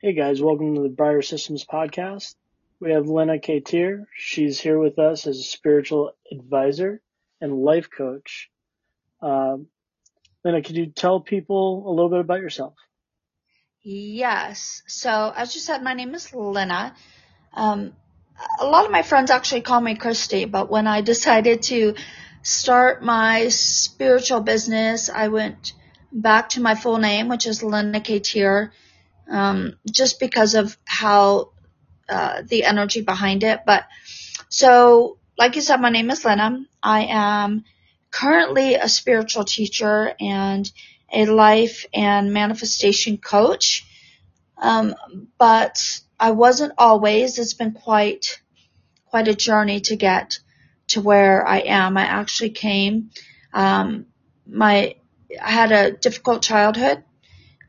Hey guys, welcome to the Briar Systems podcast. We have Lynna K Teer. She's here with us as a spiritual advisor and life coach. Um, Lynna, could you tell people a little bit about yourself? Yes. So as you said, my name is Lynna. Um, a lot of my friends actually call me Christy, but when I decided to start my spiritual business, I went back to my full name, which is Lynna K Teer um, just because of how uh, the energy behind it. But so, like you said, my name is Lynna. I am currently a spiritual teacher and a life and manifestation coach. Um, but I wasn't always. It's been quite quite a journey to get to where I am. I actually came. Um, my I had a difficult childhood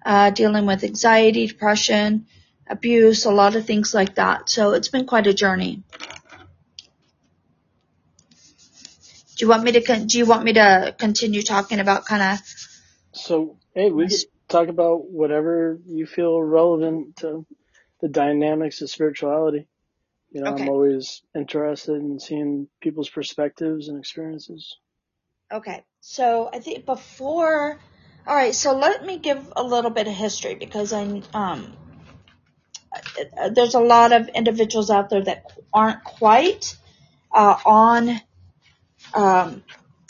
uh, dealing with anxiety, depression, abuse, a lot of things like that. So it's been quite a journey. Do you want me to con- do you want me to continue talking about kind of? So hey, we could talk about whatever you feel relevant to the dynamics of spirituality. You know, okay. I'm always interested in seeing people's perspectives and experiences. Okay, so I think before all right, so let me give a little bit of history because I um there's a lot of individuals out there that aren't quite uh, on um,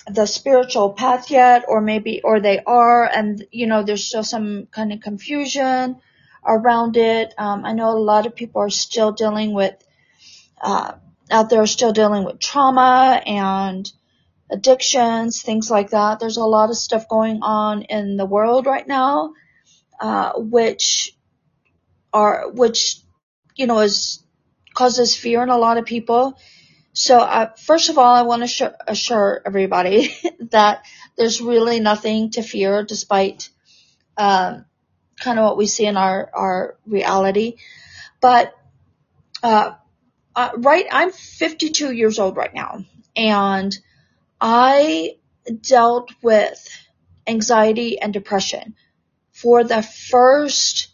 the spiritual path yet, or maybe or they are, and you know there's still some kind of confusion around it. Um, I know a lot of people are still dealing with uh, out there, are still dealing with trauma and addictions, things like that. There's a lot of stuff going on in the world right now, uh, which are, which, you know, is, causes fear in a lot of people. So, uh, first of all, I want to sh- assure everybody that there's really nothing to fear despite, um, kind of what we see in our, our reality. But, uh, uh, right, I'm 52 years old right now and I dealt with anxiety and depression for the first,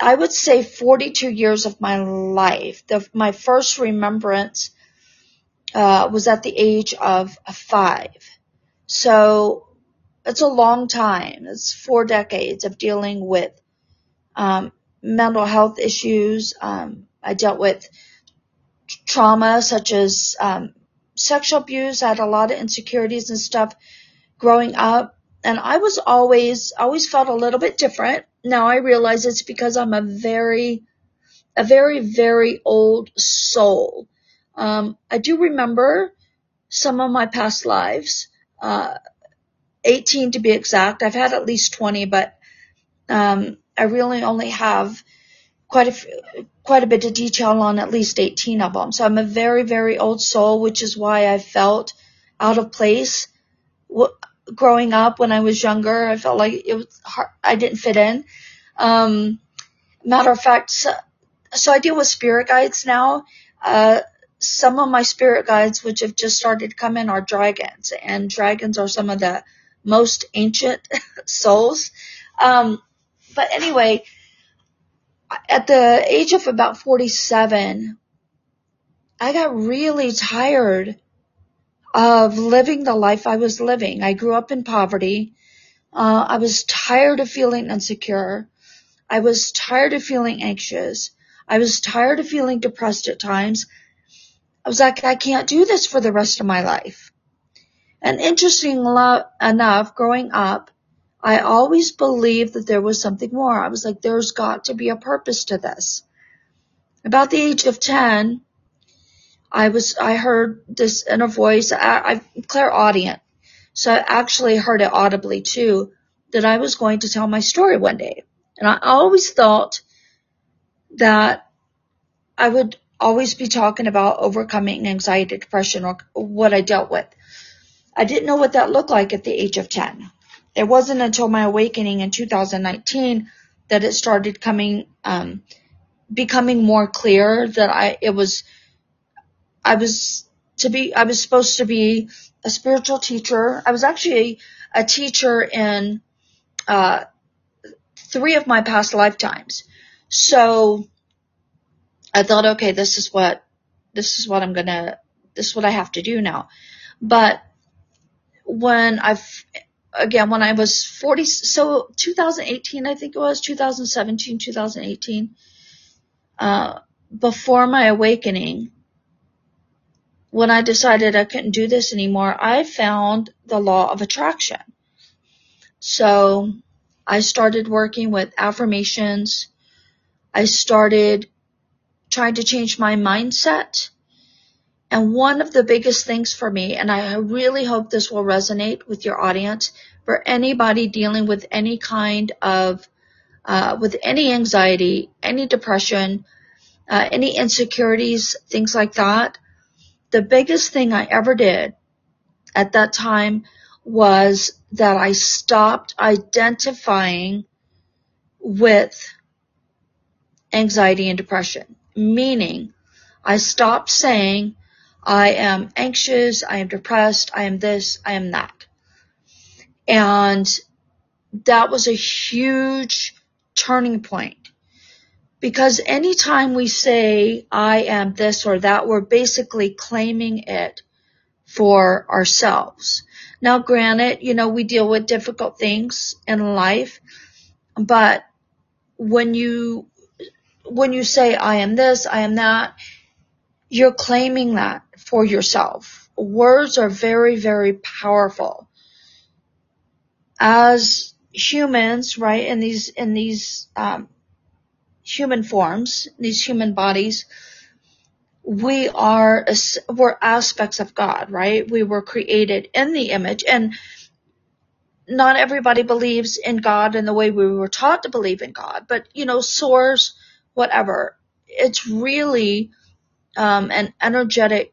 I would say 42 years of my life. The, my first remembrance uh, was at the age of five. So it's a long time. It's four decades of dealing with um, mental health issues. Um, I dealt with trauma such as um, sexual abuse. I had a lot of insecurities and stuff growing up. And I was always, always felt a little bit different. Now I realize it's because I'm a very, a very, very old soul. Um, I do remember some of my past lives, uh, 18 to be exact. I've had at least 20, but, um, I really only have quite a quite a bit of detail on at least 18 of them. So I'm a very, very old soul, which is why I felt out of place growing up when I was younger. I felt like it was hard, I didn't fit in. Um, matter of fact, so, so I deal with spirit guides now. Uh, some of my spirit guides, which have just started to come in, are dragons, and dragons are some of the most ancient souls. Um, but anyway, at the age of about 47, I got really tired of living the life I was living. I grew up in poverty. Uh, I was tired of feeling insecure. I was tired of feeling anxious. I was tired of feeling depressed at times. I was like, I can't do this for the rest of my life. And interesting enough, growing up, I always believed that there was something more. I was like, there's got to be a purpose to this. About the age of 10, I was, I heard this inner voice. I, I'm clairaudient. So I actually heard it audibly too, that I was going to tell my story one day. And I always thought that I would always be talking about overcoming anxiety, depression, or what I dealt with. I didn't know what that looked like at the age of 10 it wasn't until my awakening in 2019 that it started coming, um, becoming more clear that I, it was, I was to be, I was supposed to be a spiritual teacher. I was actually a, teacher in, uh, three of my past lifetimes. So I thought, okay, this is what, this is what I'm gonna, this is what I have to do now. But when I've, again, when I was 40, so 2018, I think it was 2017, 2018, uh, before my awakening, when I decided I couldn't do this anymore, I found the law of attraction. So I started working with affirmations. I started trying to change my mindset. And one of the biggest things for me, and I really hope this will resonate with your audience, for anybody dealing with any kind of, uh, with any anxiety, any depression, uh, any insecurities, things like that, the biggest thing I ever did at that time was that I stopped identifying with anxiety and depression, meaning I stopped saying, I am anxious, I am depressed, I am this, I am that. And that was a huge turning point because anytime we say, I am this or that, we're basically claiming it for ourselves. Now, granted, you know, we deal with difficult things in life, but when you, when you say, I am this, I am that, you're claiming that for yourself. Words are very, very powerful. As humans, right, in these, in these, um, human forms, these human bodies, we are, we're aspects of God, right? We were created in the image and not everybody believes in God in the way we were taught to believe in God, but you know, source, whatever. It's really, um, an energetic,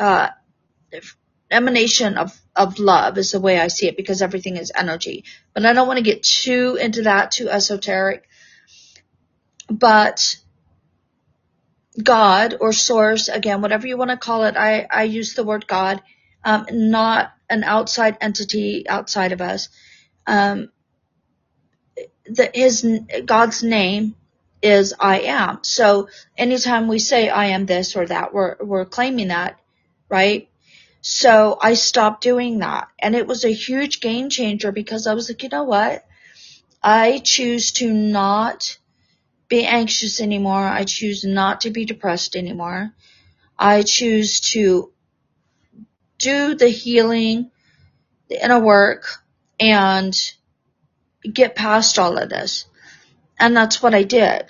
uh, emanation of, of love is the way I see it because everything is energy. But I don't want to get too into that, too esoteric but God or source, again, whatever you want to call it, I, I use the word God, um, not an outside entity outside of us. Um, the, his, God's name is I am. So anytime we say I am this or that, we're, we're claiming that, right? So I stopped doing that and it was a huge game changer because I was like, you know what? I choose to not be anxious anymore. I choose not to be depressed anymore. I choose to do the healing, the inner work, and get past all of this. And that's what I did.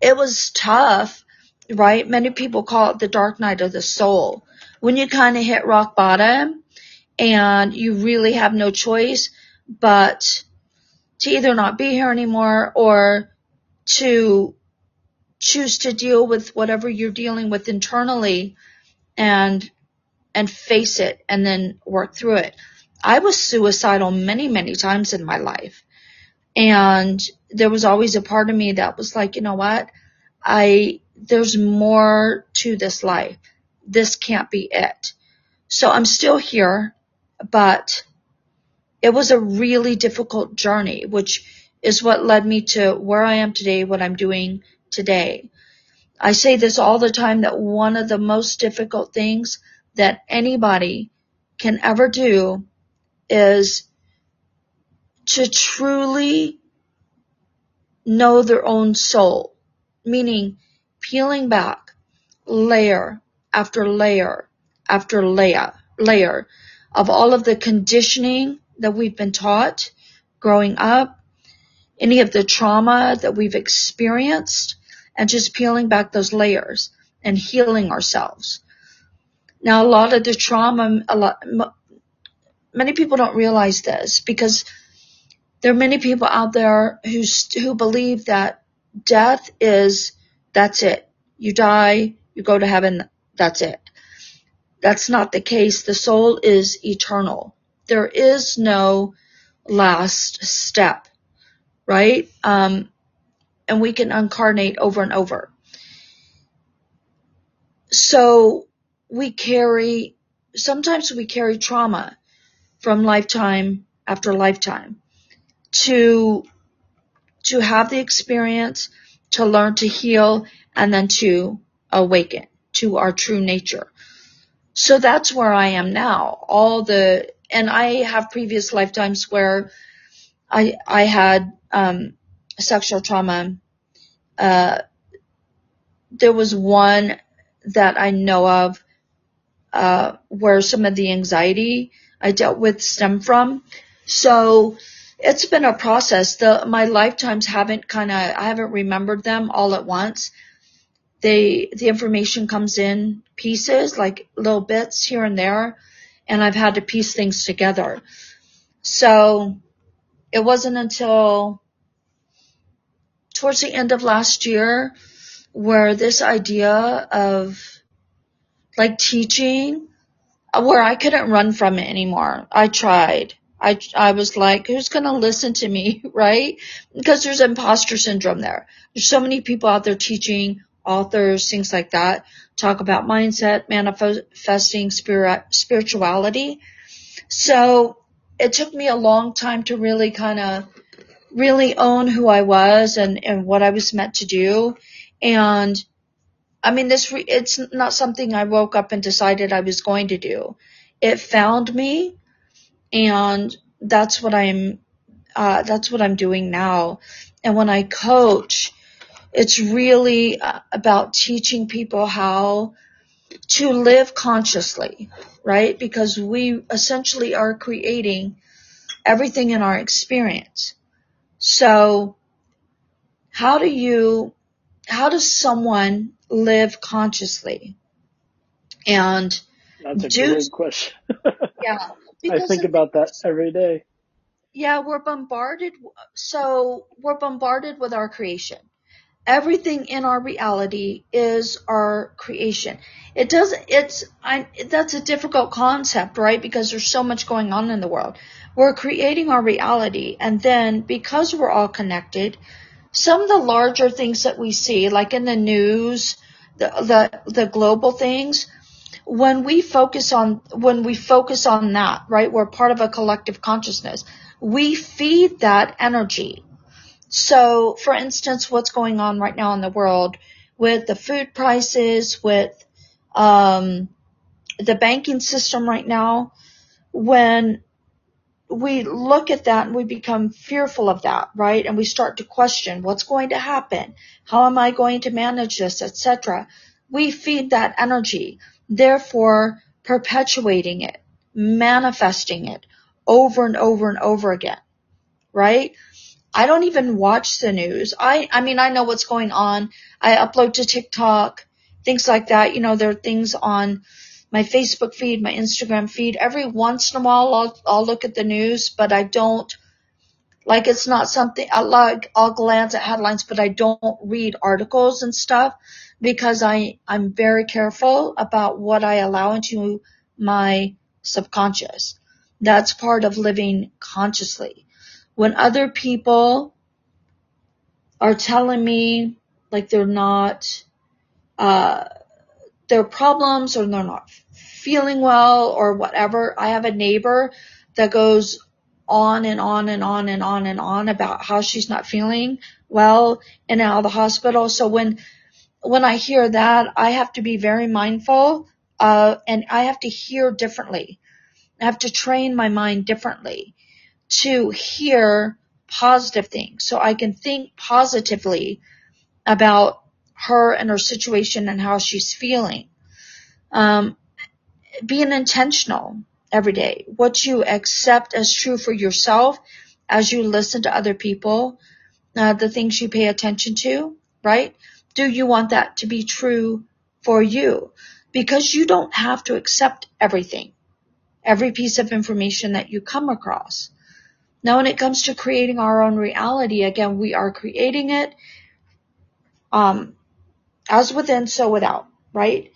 It was tough, right? Many people call it the dark night of the soul. When you kind of hit rock bottom and you really have no choice but to either not be here anymore or to choose to deal with whatever you're dealing with internally and and face it and then work through it. I was suicidal many, many times in my life. And there was always a part of me that was like, you know what? I, there's more to this life. This can't be it. So I'm still here, but it was a really difficult journey, which is what led me to where I am today, what I'm doing today. I say this all the time that one of the most difficult things that anybody can ever do is to truly know their own soul, meaning peeling back layer after layer after layer, layer of all of the conditioning that we've been taught growing up, any of the trauma that we've experienced and just peeling back those layers and healing ourselves. Now, a lot of the trauma, a lot, many people don't realize this because there are many people out there who, who believe that death is, that's it. You die, you go to heaven, that's it. That's not the case. The soul is eternal. There is no last step right? Um, and we can incarnate over and over. So we carry, sometimes we carry trauma from lifetime after lifetime to, to have the experience, to learn to heal, and then to awaken to our true nature. So that's where I am now. All the, and I have previous lifetimes where I, I had, um, sexual trauma. Uh, there was one that I know of, uh, where some of the anxiety I dealt with stem from. So it's been a process. The, my lifetimes haven't kind of, I haven't remembered them all at once. They, the information comes in pieces, like little bits here and there, and I've had to piece things together. So it wasn't until towards the end of last year where this idea of like teaching where I couldn't run from it anymore. I tried. I, I was like, who's going to listen to me, right? Because there's imposter syndrome there. There's so many people out there teaching, authors, things like that, talk about mindset, manifesting spirit, spirituality. So it took me a long time to really kind of really own who I was and, and what I was meant to do. And I mean, this, re- it's not something I woke up and decided I was going to do. It found me and that's what I'm, uh, that's what I'm doing now. And when I coach, it's really uh, about teaching people how to live consciously, right? Because we essentially are creating everything in our experience. So how do you, how does someone live consciously? And That's a do, great question. yeah, I think about that every day. Yeah, we're bombarded. So we're bombarded with our creation. Everything in our reality is our creation. It does, it's, I, that's a difficult concept, right? Because there's so much going on in the world. We're creating our reality. And then because we're all connected, some of the larger things that we see, like in the news, the, the, the global things, when we focus on, when we focus on that, right? We're part of a collective consciousness. We feed that energy. So, for instance, what's going on right now in the world with the food prices, with um, the banking system right now, when we look at that and we become fearful of that, right? And we start to question what's going to happen, how am I going to manage this, etc. We feed that energy, therefore perpetuating it, manifesting it over and over and over again, right? I don't even watch the news. I, I mean, I know what's going on. I upload to TikTok, things like that. You know, there are things on my Facebook feed, my Instagram feed. Every once in a while, I'll, I'll look at the news, but I don't, like, it's not something, I like, I'll glance at headlines, but I don't read articles and stuff because I, I'm very careful about what I allow into my subconscious. That's part of living consciously when other people are telling me like they're not, uh, their problems or they're not feeling well or whatever. I have a neighbor that goes on and on and on and on and on about how she's not feeling well and out of the hospital. So when, when I hear that, I have to be very mindful, uh, and I have to hear differently. I have to train my mind differently to hear positive things so I can think positively about her and her situation and how she's feeling. Um, being intentional every day. What you accept as true for yourself as you listen to other people, uh, the things you pay attention to, right? Do you want that to be true for you? Because you don't have to accept everything, every piece of information that you come across. Now, when it comes to creating our own reality, again, we are creating it, um, as within, so without, right?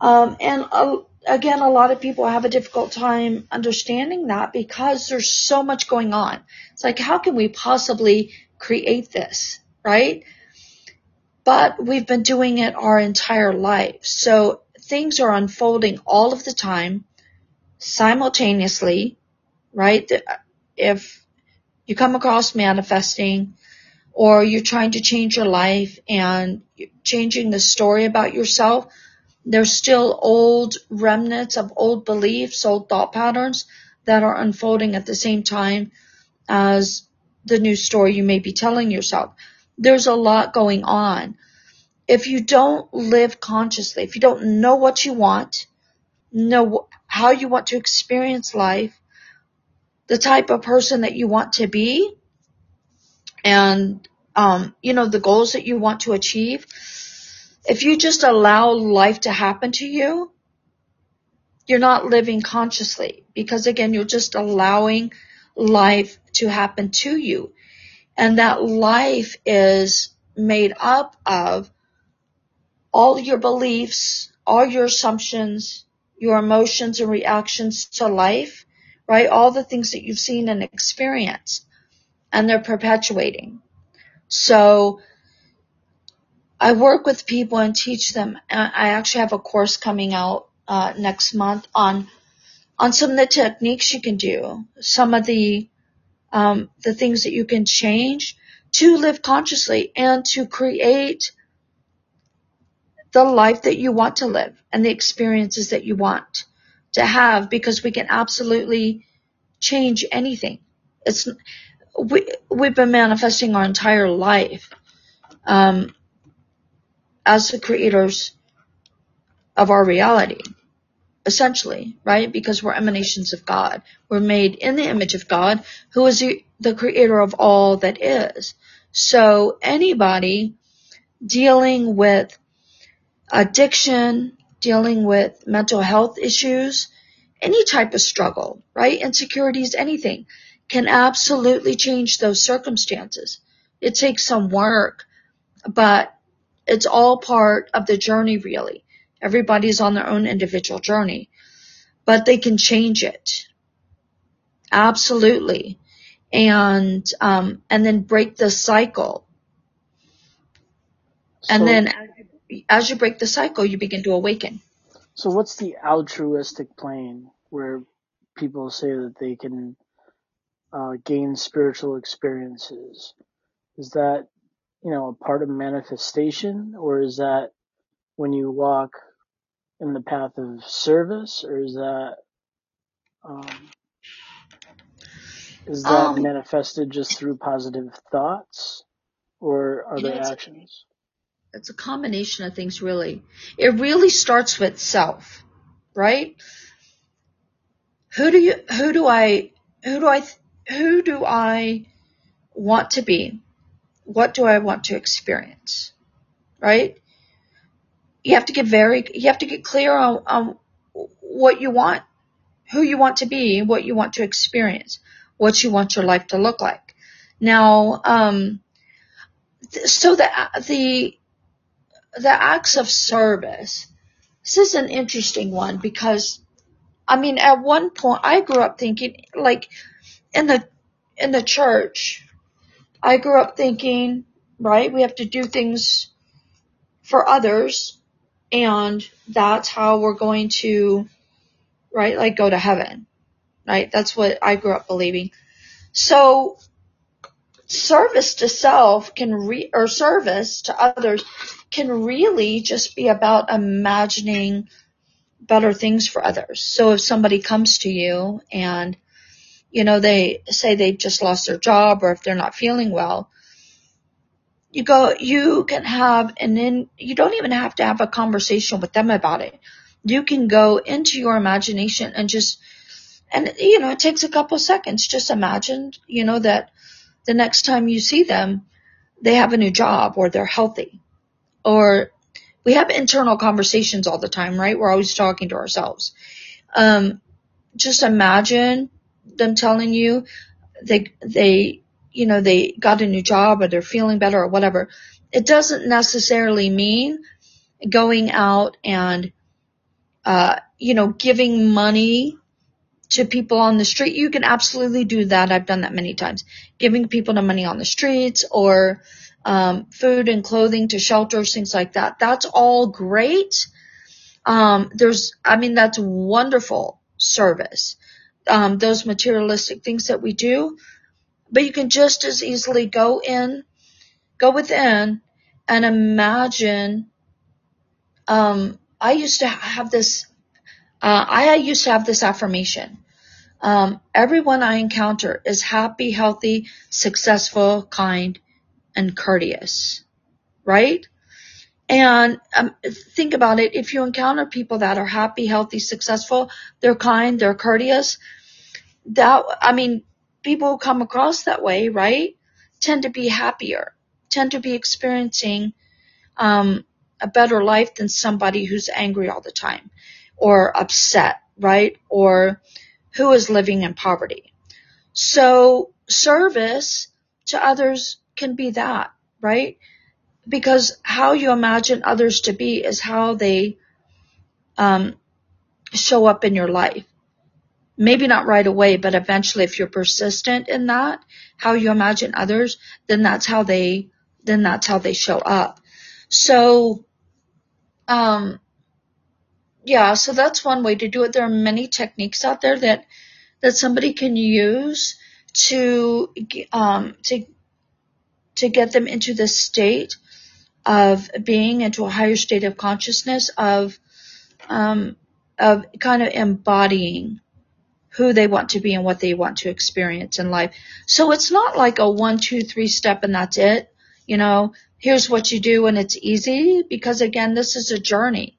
Um, and uh, again, a lot of people have a difficult time understanding that because there's so much going on. It's like, how can we possibly create this, right? But we've been doing it our entire life. So things are unfolding all of the time, simultaneously, right? If you come across manifesting, or you're trying to change your life and changing the story about yourself, there's still old remnants of old beliefs, old thought patterns that are unfolding at the same time as the new story you may be telling yourself. There's a lot going on. If you don't live consciously, if you don't know what you want, know how you want to experience life, the type of person that you want to be, and, um, you know, the goals that you want to achieve, if you just allow life to happen to you, you're not living consciously. Because again, you're just allowing life to happen to you. And that life is made up of all your beliefs, all your assumptions, your emotions and reactions to life, right? All the things that you've seen and experienced and they're perpetuating. So I work with people and teach them. I actually have a course coming out uh, next month on on some of the techniques you can do, some of the um, the things that you can change to live consciously and to create the life that you want to live and the experiences that you want to have because we can absolutely change anything. It's we we've been manifesting our entire life um, as the creators of our reality, essentially, right? Because we're emanations of God. We're made in the image of God, who is the, the creator of all that is. So anybody dealing with addiction, dealing with mental health issues, any type of struggle, right? Insecurities, anything can absolutely change those circumstances. It takes some work, but it's all part of the journey really. Everybody's on their own individual journey, but they can change it. Absolutely. And, um, and then break the cycle. So, and then as you, break the cycle, you begin to awaken. So what's the altruistic plane where people say that they can uh, gain spiritual experiences? Is that you know, a part of manifestation, or is that when you walk in the path of service, or is that um, is that um, manifested just through positive thoughts, or are there actions? It's a combination of things, really. It really starts with self, right? Who do you? Who do I? Who do I? Who do I want to be? what do I want to experience? Right? You have to get very, you have to get clear on, on what you want, who you want to be, what you want to experience, what you want your life to look like. Now, um, so the, the, the acts of service, this is an interesting one because, I mean, at one point I grew up thinking like in the, in the church, I grew up thinking, right, we have to do things for others and that's how we're going to, right, like go to heaven, right? That's what I grew up believing. So service to self can re, or service to others can really just be about imagining better things for others. So if somebody comes to you and you know, they say they've just lost their job or if they're not feeling well, you go, you can have, and then you don't even have to have a conversation with them about it. You can go into your imagination and just, and you know, it takes a couple seconds. Just imagine, you know, that the next time you see them, they have a new job or they're healthy or we have internal conversations all the time, right? We're always talking to ourselves. Um, just imagine them telling you they, they, you know, they got a new job or they're feeling better or whatever. It doesn't necessarily mean going out and, uh, you know, giving money to people on the street. You can absolutely do that. I've done that many times. Giving people the money on the streets or, um, food and clothing to shelters, things like that. That's all great. Um, there's, I mean, that's wonderful service um, those materialistic things that we do. But you can just as easily go in go within and imagine. Um, I used to have this. Uh, I used to have this affirmation. Um, everyone I encounter is happy, healthy, successful, kind, and courteous. Right? And um, think about it. If you encounter people that are happy, healthy, successful, they're kind, they're courteous. That, I mean, people who come across that way, right, tend to be happier, tend to be experiencing um, a better life than somebody who's angry all the time or upset, right? Or who is living in poverty. So service to others can be that, right? Because how you imagine others to be is how they um, show up in your life maybe not right away, but eventually if you're persistent in that, how you imagine others, then that's how they, then that's how they show up. So, um, yeah, so that's one way to do it. There are many techniques out there that, that somebody can use to, um, to, to get them into this state of being into a higher state of consciousness of, um, of kind of embodying who they want to be and what they want to experience in life. So it's not like a one, two, three step and that's it. You know, here's what you do and it's easy because again, this is a journey,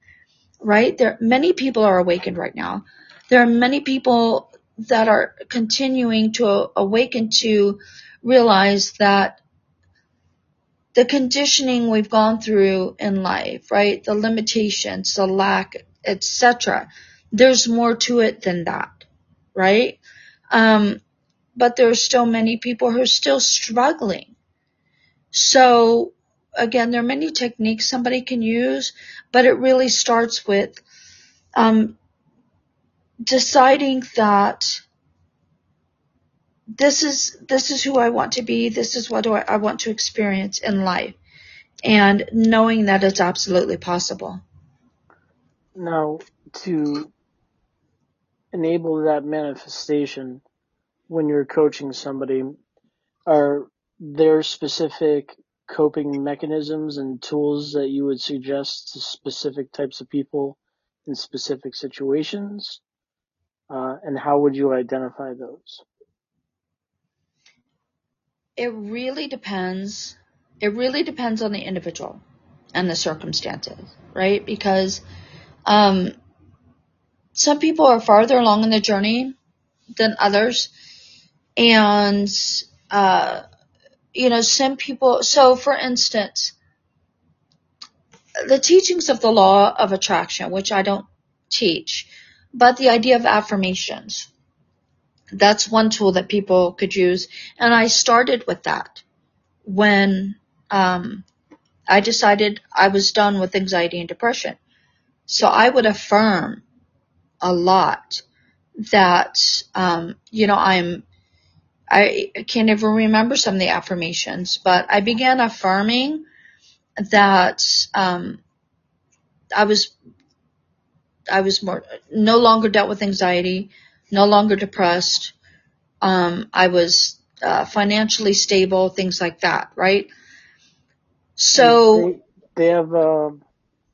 right? There, many people are awakened right now. There are many people that are continuing to awaken to realize that the conditioning we've gone through in life, right? The limitations, the lack, etc. There's more to it than that right? Um, but there are still many people who are still struggling. So again, there are many techniques somebody can use, but it really starts with um, deciding that this is this is who I want to be. This is what I, I want to experience in life, and knowing that it's absolutely possible. Now, to enable that manifestation when you're coaching somebody? Are there specific coping mechanisms and tools that you would suggest to specific types of people in specific situations? Uh, and how would you identify those? It really depends. It really depends on the individual and the circumstances, right? Because um, some people are farther along in the journey than others. And, uh, you know, some people, so for instance, the teachings of the law of attraction, which I don't teach, but the idea of affirmations. That's one tool that people could use. And I started with that when, um, I decided I was done with anxiety and depression. So I would affirm a lot that, um, you know, I'm, I can't even remember some of the affirmations, but I began affirming that, um, I was, I was more, no longer dealt with anxiety, no longer depressed. Um, I was, uh, financially stable, things like that, right? So, they, they have, uh,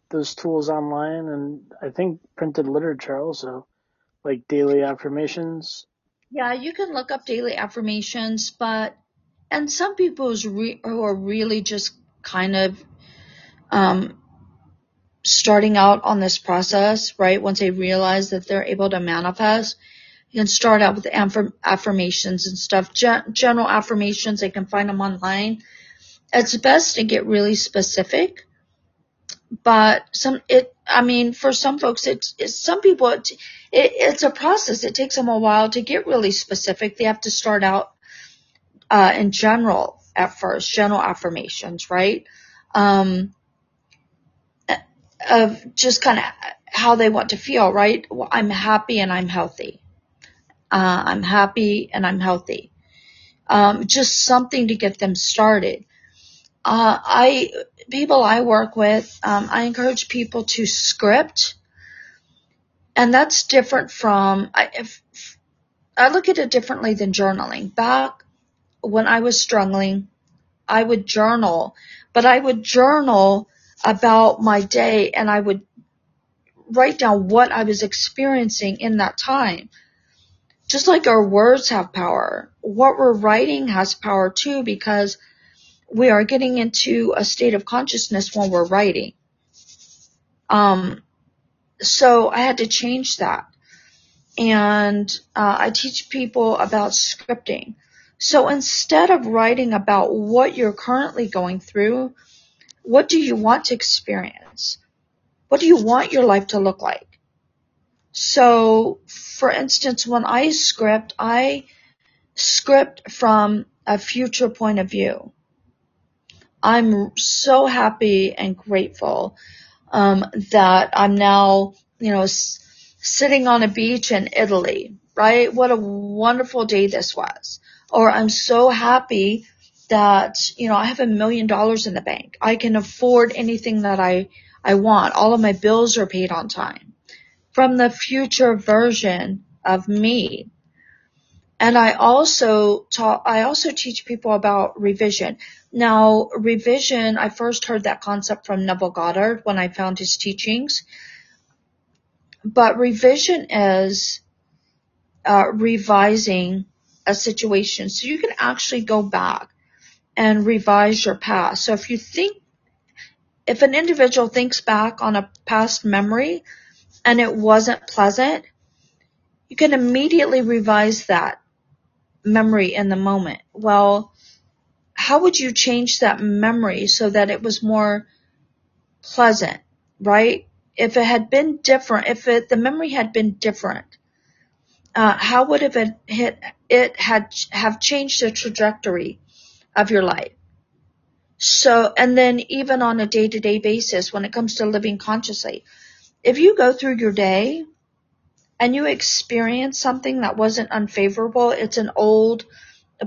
those tools online and I think printed literature also, like daily affirmations. Yeah, you can look up daily affirmations, but and some people re- who are really just kind of um, starting out on this process, right? Once they realize that they're able to manifest, you can start out with affirmations and stuff. Gen- general affirmations, they can find them online. It's best to get really specific but some it i mean for some folks it's, it's some people it, it, it's a process. It takes them a while to get really specific. They have to start out uh, in general at first general affirmations right? Um, of just kind of how they want to feel right? Well, i'm happy and i'm healthy uh, i'm happy and i'm healthy um, just something to get them started uh, I people I work with, um, I encourage people to script, and that's different from I. If, I look at it differently than journaling. Back when I was struggling, I would journal, but I would journal about my day and I would write down what I was experiencing in that time. Just like our words have power, what we're writing has power too because we are getting into a state of consciousness when we're writing. Um, so I had to change that. And uh, I teach people about scripting. So instead of writing about what you're currently going through, what do you want to experience? What do you want your life to look like? So, for instance, when I script, I script from a future point of view. I'm so happy and grateful um, that I'm now, you know, s- sitting on a beach in Italy, right? What a wonderful day this was. Or I'm so happy that, you know, I have a million dollars in the bank. I can afford anything that I, I want. All of my bills are paid on time. From the future version of me. And I also taught, I also teach people about revision. Now, revision, I first heard that concept from Neville Goddard when I found his teachings. But revision is uh, revising a situation. So you can actually go back and revise your past. So if you think, if an individual thinks back on a past memory and it wasn't pleasant, you can immediately revise that memory in the moment. Well, how would you change that memory so that it was more pleasant, right? If it had been different, if it, the memory had been different, uh, how would it, it, it had have changed the trajectory of your life? So, and then even on a day to day basis, when it comes to living consciously, if you go through your day and you experience something that wasn't unfavorable, it's an old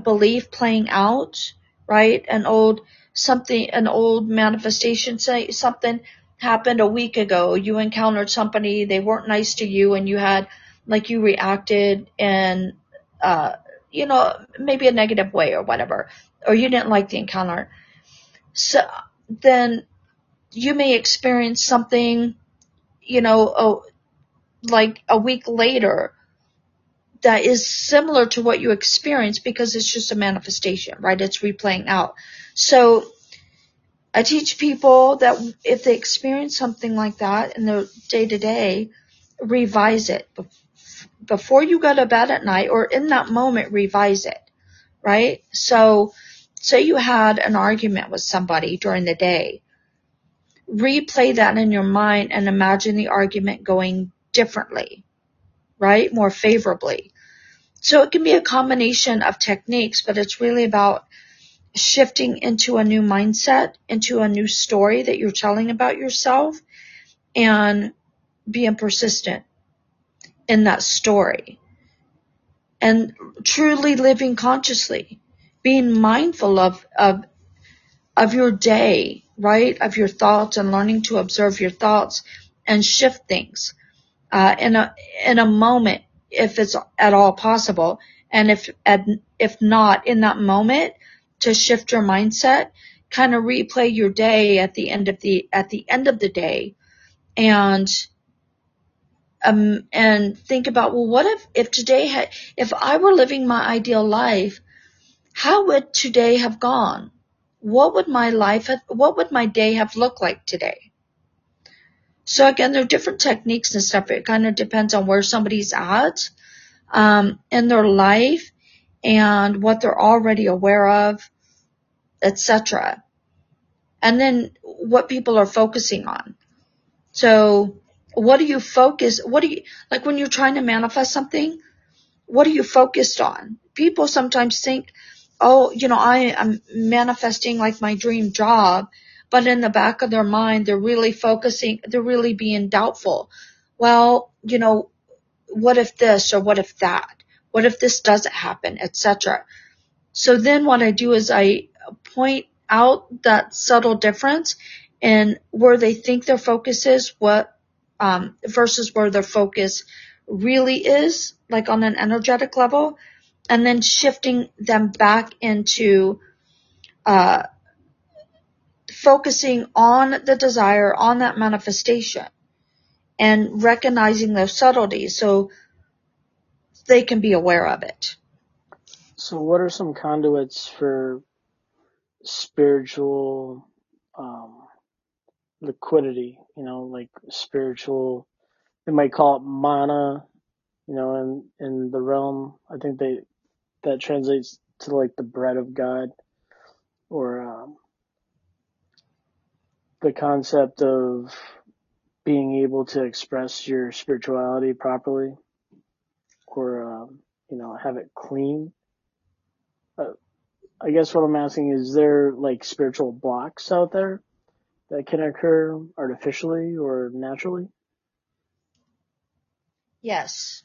belief playing out, right? An old something, an old manifestation, say something happened a week ago. You encountered somebody, they weren't nice to you and you had, like you reacted in, uh, you know, maybe a negative way or whatever, or you didn't like the encounter. So then you may experience something, you know, oh, like a week later that is similar to what you experienced because it's just a manifestation, right? It's replaying out. So I teach people that if they experience something like that in their day to day, revise it before you go to bed at night or in that moment, revise it, right? So say you had an argument with somebody during the day, replay that in your mind and imagine the argument going differently, right? More favorably. So it can be a combination of techniques, but it's really about shifting into a new mindset, into a new story that you're telling about yourself and being persistent in that story and truly living consciously, being mindful of, of, of your day, right? Of your thoughts and learning to observe your thoughts and shift things uh, in a in a moment if it's at all possible, and if if not in that moment to shift your mindset, kind of replay your day at the end of the at the end of the day, and um and think about well what if if today had if I were living my ideal life, how would today have gone? What would my life have, what would my day have looked like today? So again, there are different techniques and stuff. It kind of depends on where somebody's at um, in their life and what they're already aware of, etc. And then what people are focusing on. So what do you focus? What do you like when you're trying to manifest something? What are you focused on? People sometimes think, oh, you know, I am manifesting like my dream job but in the back of their mind, they're really focusing, they're really being doubtful. Well, you know, what if this or what if that? What if this doesn't happen, etc. So then what I do is I point out that subtle difference in where they think their focus is, what, um, versus where their focus really is, like on an energetic level, and then shifting them back into, uh, focusing on the desire, on that manifestation and recognizing those subtleties so they can be aware of it. So what are some conduits for spiritual um, liquidity? You know, like spiritual, they might call it mana, you know, in, in the realm. I think they, that translates to like the bread of God or um, the concept of being able to express your spirituality properly or um, you know have it clean. Uh, i guess what i'm asking is there like spiritual blocks out there that can occur artificially or naturally? Yes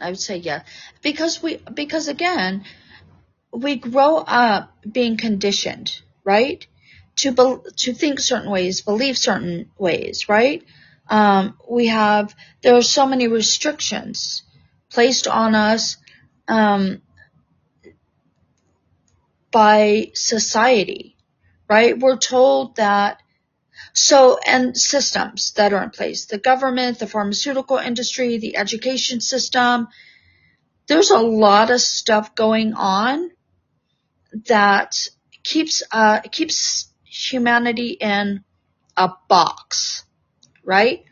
i would say yes. because we because again we grow up being conditioned right to be, to think certain ways, believe certain ways, right? Um, we have there are so many restrictions placed on us um, by society, right? We're told that so and systems that are in place, the government, the pharmaceutical industry, the education system. There's a lot of stuff going on that keeps uh, keeps humanity in a box, right?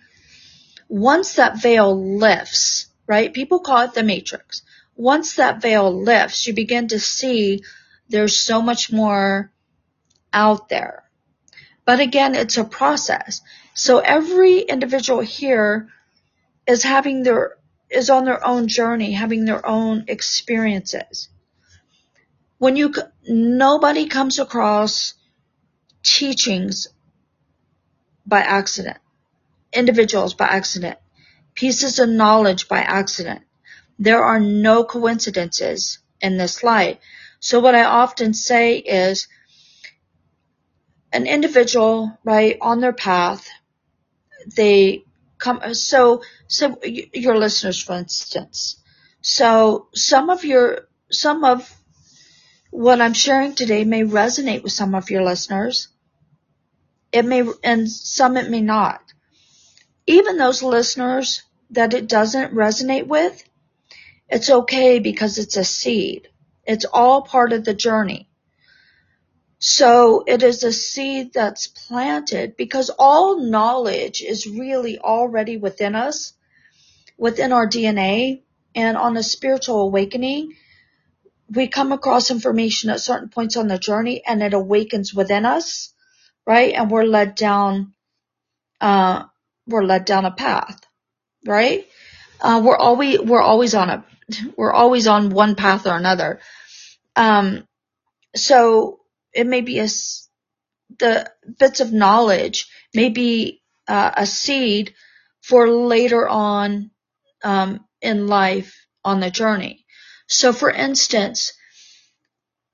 Once that veil lifts, right? People call it the matrix. Once that veil lifts, you begin to see there's so much more out there. But again, it's a process. So every individual here is having their, is on their own journey, having their own experiences. When you, nobody comes across teachings by accident, individuals by accident, pieces of knowledge by accident. There are no coincidences in this light. So what I often say is an individual, right, on their path, they come, so, so your listeners, for instance. So some of your, some of what I'm sharing today may resonate with some of your listeners. It may, and some it may not. Even those listeners that it doesn't resonate with, it's okay because it's a seed. It's all part of the journey. So it is a seed that's planted because all knowledge is really already within us, within our DNA, and on a spiritual awakening, we come across information at certain points on the journey and it awakens within us, right? And we're led down, uh, we're led down a path, right? Uh, we're always, we're always on a, we're always on one path or another. Um, so it may be a, the bits of knowledge may be uh, a seed for later on, um, in life on the journey. So for instance,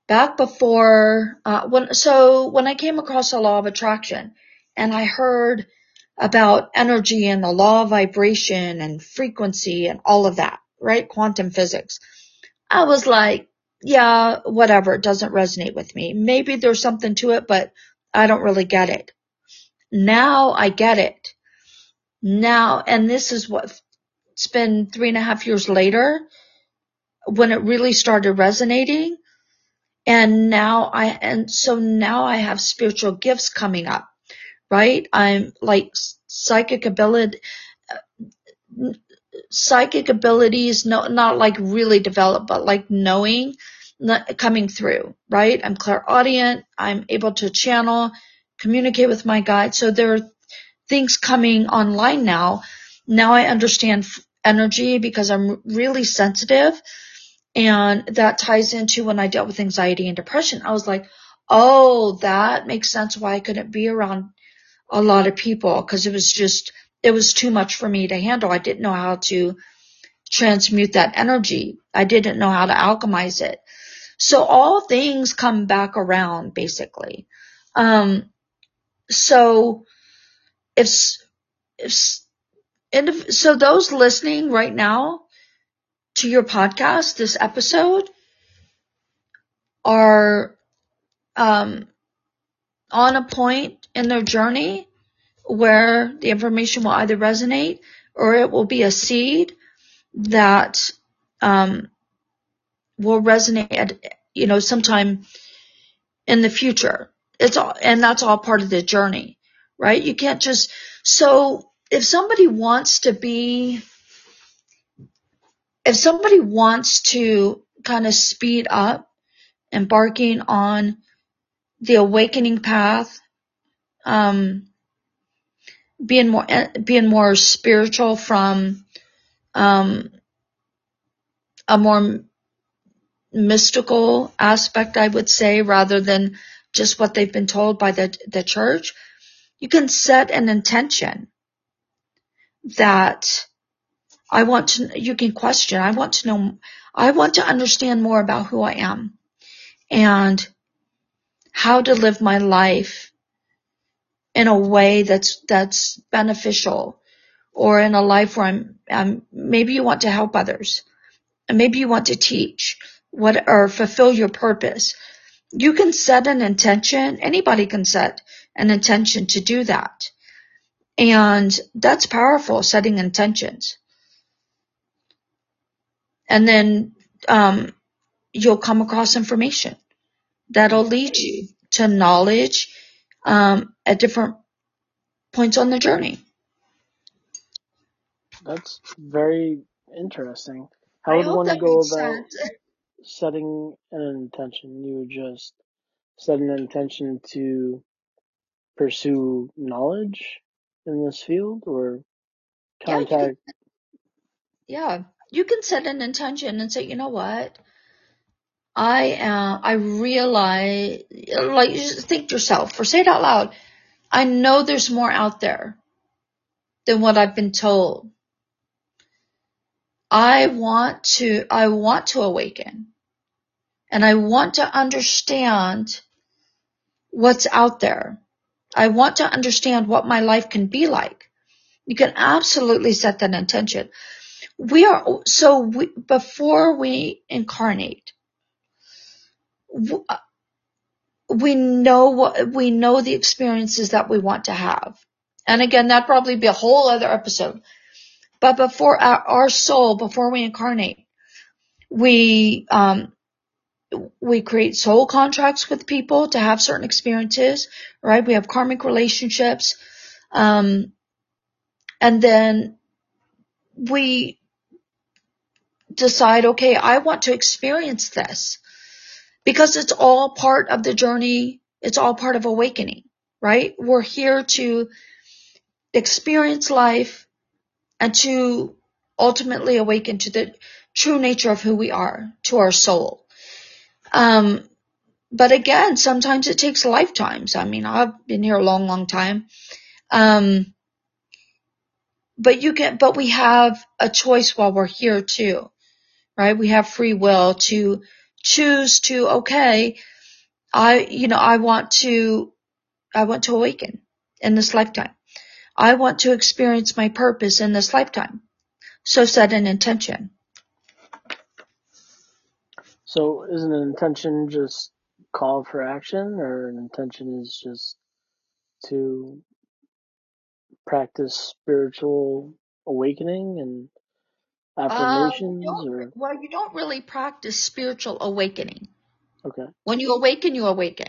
back before, uh, when, so when I came across the law of attraction and I heard about energy and the law of vibration and frequency and all of that, right? Quantum physics. I was like, yeah, whatever. It doesn't resonate with me. Maybe there's something to it, but I don't really get it. Now I get it. Now, and this is what it's been three and a half years later when it really started resonating. And now I, and so now I have spiritual gifts coming up, right? I'm like psychic ability, psychic abilities, no, not like really developed, but like knowing coming through, right? I'm clairaudient. I'm able to channel, communicate with my guide. So there are things coming online now. Now I understand energy because I'm really sensitive and that ties into when I dealt with anxiety and depression. I was like, oh, that makes sense why I couldn't be around a lot of people because it was just, it was too much for me to handle. I didn't know how to transmute that energy. I didn't know how to alchemize it. So all things come back around basically. Um, so if, if, and if, so those listening right now, to your podcast, this episode, are um, on a point in their journey where the information will either resonate or it will be a seed that um, will resonate at, you know sometime in the future. It's all and that's all part of the journey right? You can't just so if somebody wants to be if somebody wants to kind of speed up embarking on the awakening path um being more being more spiritual from um a more mystical aspect I would say rather than just what they've been told by the the church you can set an intention that I want to you can question. I want to know I want to understand more about who I am and how to live my life in a way that's that's beneficial or in a life where I'm, maybe you want to help others. And maybe you want to teach what or fulfill your purpose. You can set an intention. Anybody can set an intention to do that. And that's powerful setting intentions. And then um, you'll come across information that'll lead you to knowledge um, at different points on the journey. That's very interesting. How I would hope one that go makes about sense. setting an intention? You would just set an intention to pursue knowledge in this field or Yeah, you can, contact yeah, you can set an intention and say, you know what? I uh, I realize, like, you just think to yourself or say it out loud. I know there's more out there than what I've been told. I want to, I want to awaken and I want to understand what's out there. I want to understand what my life can be like. You can absolutely set that intention. We are, so we, before we incarnate, we know what, we know the experiences that we want to have. And again, that'd probably be a whole other episode. But before our, our soul, before we incarnate, we, um, we create soul contracts with people to have certain experiences, right? We have karmic relationships. Um, and then we decide, okay, I want to experience this because it's all part of the journey. It's all part of awakening, right? We're here to experience life and to ultimately awaken to the true nature of who we are, to our soul. Um, but again, sometimes it takes lifetimes. I mean, I've been here a long, long time. Um, but you can, but we have a choice while we're here too, right? We have free will to choose to, okay, I, you know, I want to, I want to awaken in this lifetime. I want to experience my purpose in this lifetime. So set an intention. So is an intention just call for action or an intention is just to practice spiritual awakening and affirmations Uh, or well, you don't really practice spiritual awakening. okay, When you awaken, you awaken.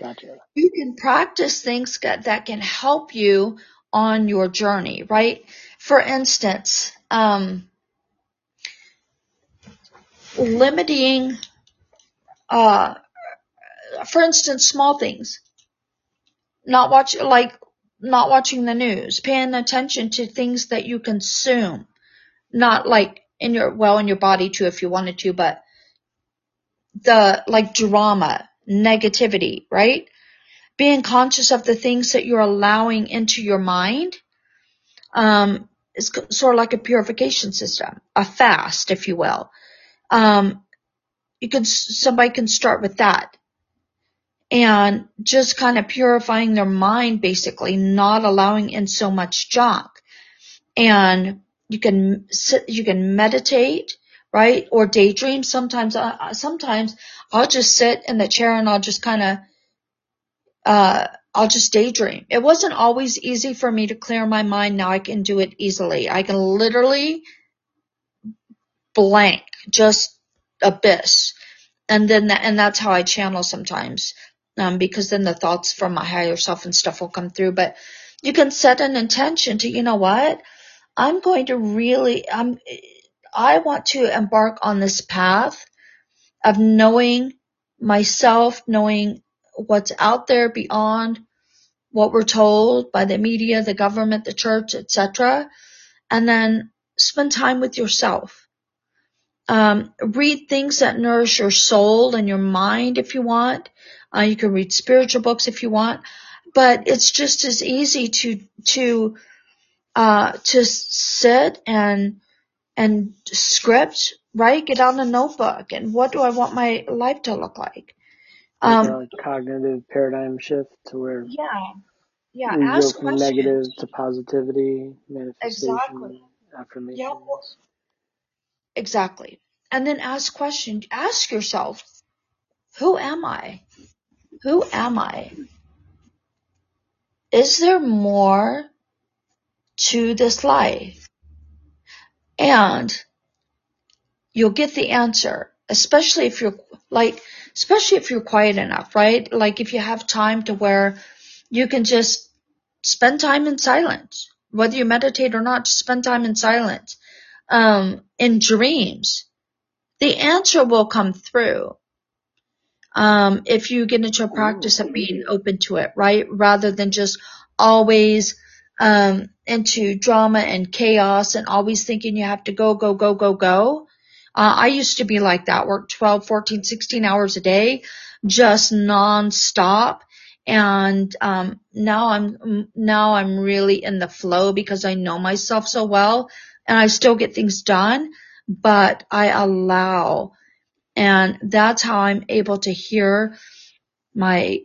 gotcha. You can practice things that that can help you on your journey, right? For instance, um, limiting, uh, for instance, small things. Not watch, like, not watching the news, paying attention to things that you consume. Not like in your, well, in your body too if you wanted to, but the, like drama, negativity, right? Being conscious of the things that you're allowing into your mind, um, is sort of like a purification system, a fast, if you will. Um, you can, somebody can start with that and just kind of purifying their mind, basically not allowing in so much junk. And you can sit, you can meditate, right? Or daydream. Sometimes, uh, sometimes I'll just sit in the chair and I'll just kind of, uh, I'll just daydream. It wasn't always easy for me to clear my mind. Now I can do it easily. I can literally blank, just abyss. And then that, and that's how I channel sometimes. Um, because then the thoughts from my higher self and stuff will come through. But you can set an intention to, you know what? I'm going to really, I'm, I want to embark on this path of knowing myself, knowing what's out there beyond what we're told by the media, the government, the church, etc. And then spend time with yourself. Um, read things that nourish your soul and your mind if you want. Uh, you can read spiritual books if you want, but it's just as easy to to uh, to sit and and script, right? Get out a notebook and what do I want my life to look like? Um, like cognitive paradigm shift to where yeah, yeah, we go from questions. negative to positivity, manifestation, exactly. affirmations. Yep. Exactly. And then ask questions. Ask yourself, who am I? Who am I? Is there more to this life? And you'll get the answer, especially if you're like, especially if you're quiet enough, right? Like if you have time to where you can just spend time in silence, whether you meditate or not, just spend time in silence, um, in dreams. The answer will come through um, if you get into a practice of being open to it, right? Rather than just always um, into drama and chaos and always thinking you have to go, go, go, go, go. Uh, I used to be like that, work 12, 14, 16 hours a day, just nonstop. And, um, now I'm, now I'm really in the flow because I know myself so well and I still get things done, but I allow and that's how I'm able to hear my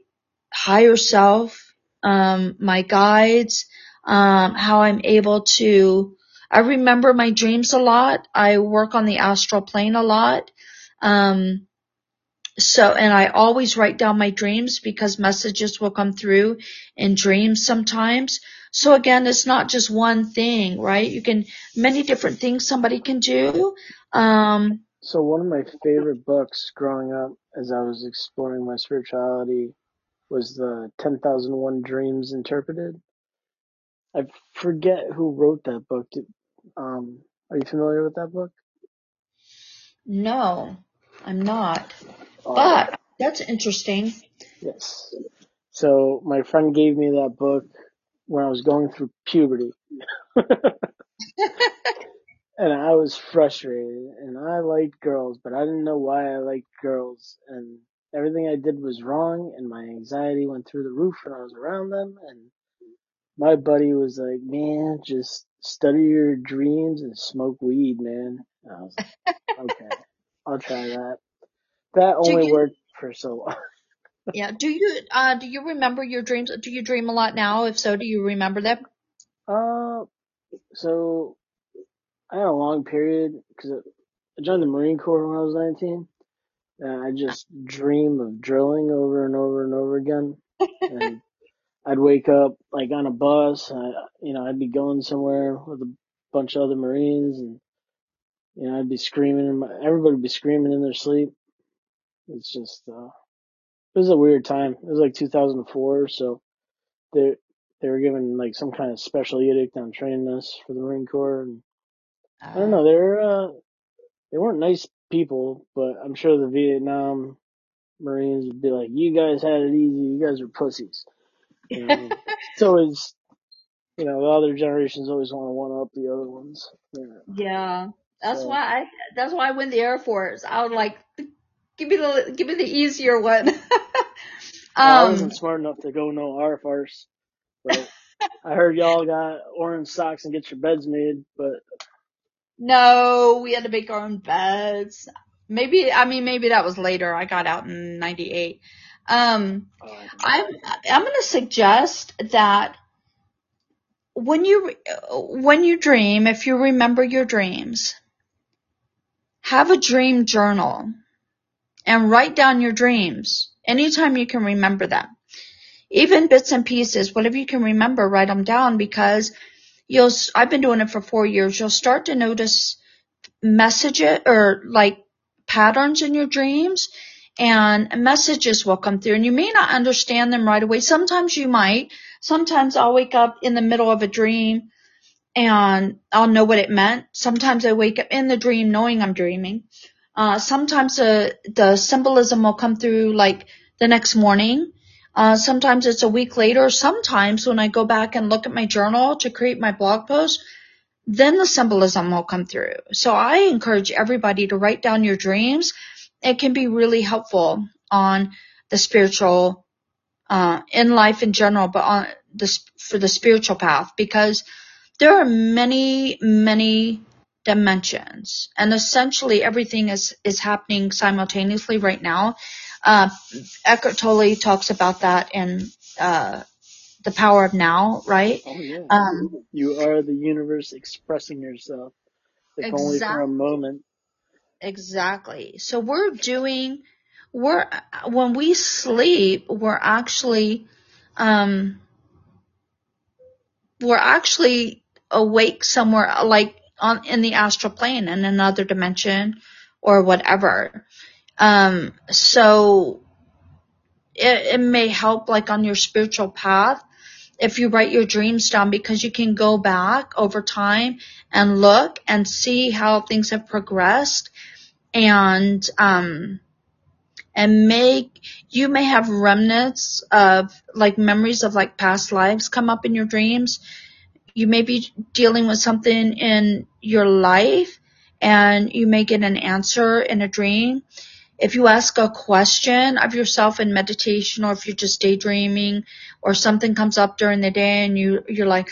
higher self, um, my guides, um, how I'm able to, I remember my dreams a lot. I work on the astral plane a lot. Um, so, and I always write down my dreams because messages will come through in dreams sometimes. So again, it's not just one thing, right? You can, many different things somebody can do. Um, so one of my favorite books growing up as I was exploring my spirituality was the 10,001 Dreams Interpreted. I forget who wrote that book. Did, um, are you familiar with that book? No, I'm not. Uh, but that's interesting. Yes. So my friend gave me that book when I was going through puberty. and I was frustrated and I liked girls, but I didn't know why I liked girls and everything I did was wrong and my anxiety went through the roof when I was around them and my buddy was like, man, just study your dreams and smoke weed, man. And I was like, okay, I'll try that. That only worked for so long. Yeah. Do you, uh, do you remember your dreams? Do you dream a lot now? If so, do you remember them? Uh, so I had a long period because I joined the Marine Corps when I was 19. And I just dream of drilling over and over and over again. and I'd wake up like on a bus, and I, you know, I'd be going somewhere with a bunch of other Marines, and you know, I'd be screaming. Everybody would be screaming in their sleep. It's just, uh, it was a weird time. It was like 2004, so they they were given like some kind of special edict on training us for the Marine Corps, and I don't know. They're uh, they weren't nice people, but I'm sure the Vietnam Marines would be like, "You guys had it easy. You guys are pussies." And it's always, you know, the other generations always want to one up the other ones. Yeah, yeah. that's so. why I. That's why I went the Air Force. I would like give me the give me the easier one. um, I wasn't smart enough to go no Air Force, but I heard y'all got orange socks and get your beds made, but no, we had to make our own beds. Maybe, I mean, maybe that was later. I got out in 98. Um, I'm, I'm going to suggest that when you, when you dream, if you remember your dreams, have a dream journal and write down your dreams anytime you can remember them. even bits and pieces, whatever you can remember, write them down because you'll, I've been doing it for four years. You'll start to notice messages or like patterns in your dreams and messages will come through and you may not understand them right away. Sometimes you might. Sometimes I'll wake up in the middle of a dream and I'll know what it meant. Sometimes I wake up in the dream knowing I'm dreaming. Uh, sometimes the, the symbolism will come through like the next morning. Uh, sometimes it's a week later. Sometimes when I go back and look at my journal to create my blog post, then the symbolism will come through. So I encourage everybody to write down your dreams. It can be really helpful on the spiritual, uh, in life in general, but on the, for the spiritual path because there are many, many dimensions and essentially everything is, is happening simultaneously right now. Uh, Eckhart Tolle talks about that in, uh, the power of now, right? Oh yeah. Um, You are the universe expressing yourself, if only for a moment. Exactly. So we're doing, we're, when we sleep, we're actually, um, we're actually awake somewhere like on, in the astral plane in another dimension or whatever. Um, so it, it may help like on your spiritual path if you write your dreams down because you can go back over time and look and see how things have progressed and um and make you may have remnants of like memories of like past lives come up in your dreams you may be dealing with something in your life and you may get an answer in a dream. If you ask a question of yourself in meditation or if you're just daydreaming or something comes up during the day and you you're like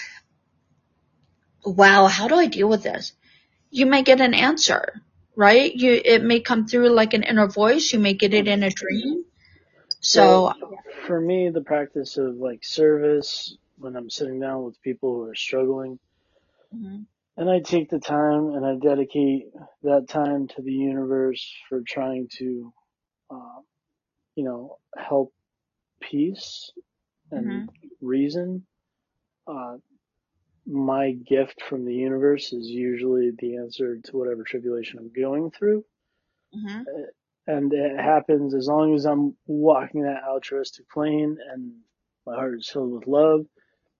wow how do i deal with this? You may get an answer right? You it may come through like an inner voice. You may get it in a dream. So for me, the practice of like service when I'm sitting down with people who are struggling, Mhm. and I take the time and I dedicate that time to the universe for trying to, uh, you know, help peace and reason. Uh, my gift from the universe is usually the answer to whatever tribulation I'm going through. Mhm. and it happens as long as I'm walking that altruistic plane and my heart is filled with love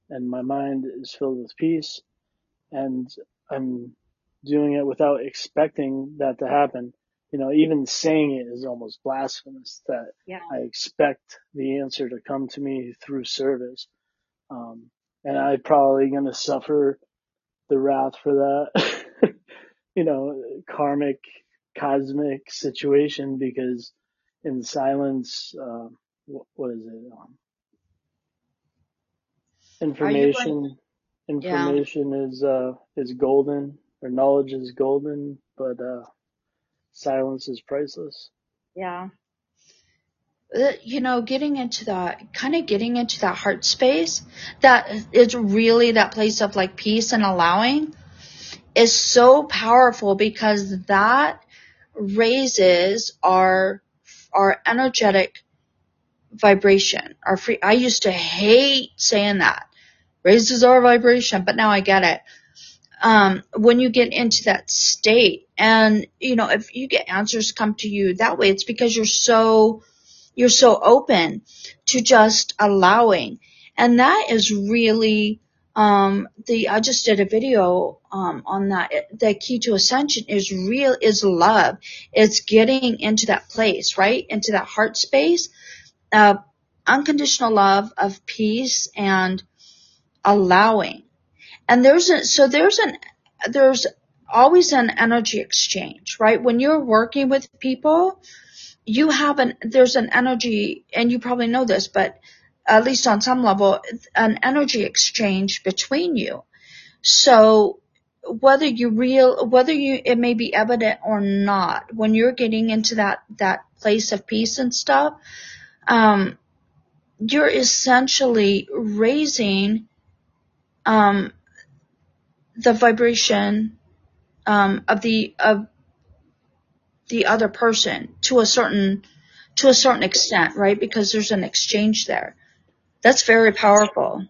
and my mind is filled with peace and I'm doing it without expecting that to happen. You know, even saying it is almost blasphemous that yeah I expect the answer to come to me through service. Um, and I'm probably going to suffer the wrath for that, you know, karmic, cosmic situation because in silence, uh, what, what is it? Um, information, information is, uh, is golden or knowledge is golden, but, uh, silence is priceless. Yeah. Uh, You know, getting into that, kind of getting into that heart space, that is really that place of like peace and allowing is so powerful because that raises our, our energetic vibration. Our free, I used to hate saying that. Raises our vibration, but now I get it. Um, when you get into that state and, you know, if you get answers come to you that way, it's because you're so, you're so open to just allowing. And that is really, um, the, I just did a video, um, on that. The key to ascension is real, is love. It's getting into that place, right? Into that heart space of unconditional love, of peace and allowing. And there's a, so there's an, there's always an energy exchange, right? When you're working with people, you have an, there's an energy, and you probably know this, but at least on some level, an energy exchange between you. So whether you real, whether you, it may be evident or not, when you're getting into that, that place of peace and stuff, um, you're essentially raising, um, the vibration, um, of the, of the other person to a certain, to a certain extent, right? Because there's an exchange there. That's very powerful.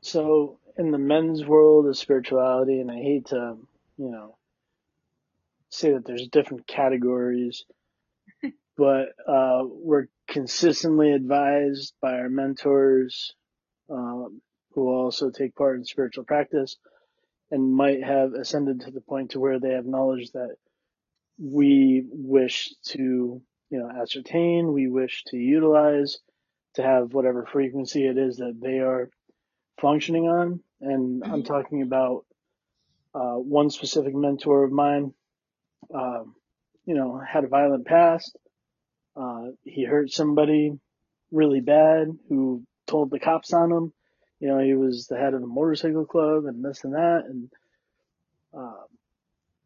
So in the men's world of spirituality, and I hate to, you know, say that there's different categories, but uh, we're consistently advised by our mentors um, who also take part in spiritual practice and might have ascended to the point to where they have knowledge that we wish to, you know, ascertain, we wish to utilize to have whatever frequency it is that they are functioning on. And I'm Mhm. talking about uh, one specific mentor of mine, um, you know, had a violent past. Uh, he hurt somebody really bad who told the cops on him. You know, he was the head of the motorcycle club and this and that. And, uh,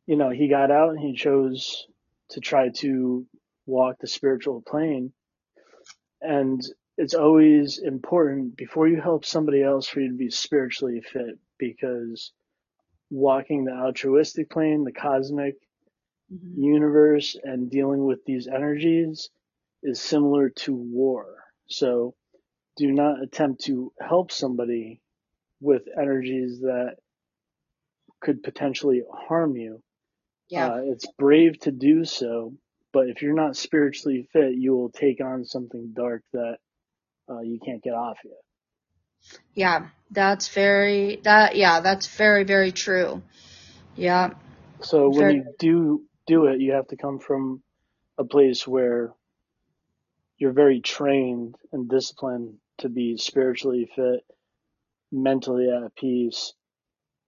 you know, he got out and he chose to try to walk the spiritual plane. And it's always important before you help somebody else for you to be spiritually fit because walking the altruistic plane, the cosmic Mhm. universe and dealing with these energies is similar to war. So do not attempt to help somebody with energies that could potentially harm you. Yeah. Uh, it's brave to do so, but if you're not spiritually fit, you will take on something dark that uh, you can't get off yet. Yeah. That's very, that, yeah, that's very, very true. Yeah. So when Very- you do do it, you have to come from a place where you're very trained and disciplined to be spiritually fit, mentally at peace,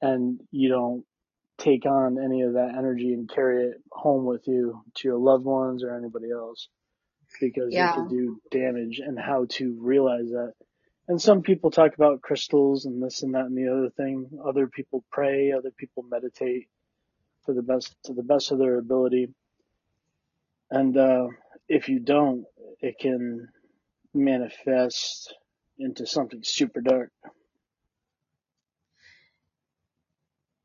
and you don't take on any of that energy and carry it home with you to your loved ones or anybody else because Yeah. it could do damage and how to realize that. And some people talk about crystals and this and that and the other thing. Other people pray, other people meditate for the best to the best of their ability. And uh, if you don't, it can manifest into something super dark.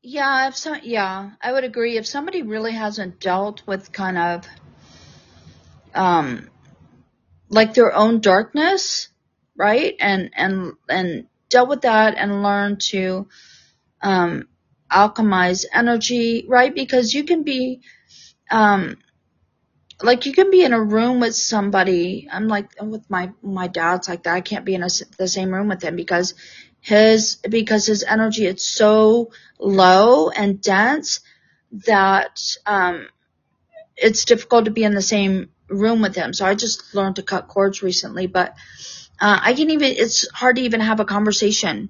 Yeah, if so, yeah, I would agree. If somebody really hasn't dealt with kind of, um, like their own darkness, right, and and and dealt with that and learned to, um, alchemize energy, right, because you can be, um, like you can be in a room with somebody. I'm like with my my dad's like that. I can't be in a the same room with him because his because his energy it's so low and dense that um it's difficult to be in the same room with him. So I just learned to cut cords recently, but uh, I can even it's hard to even have a conversation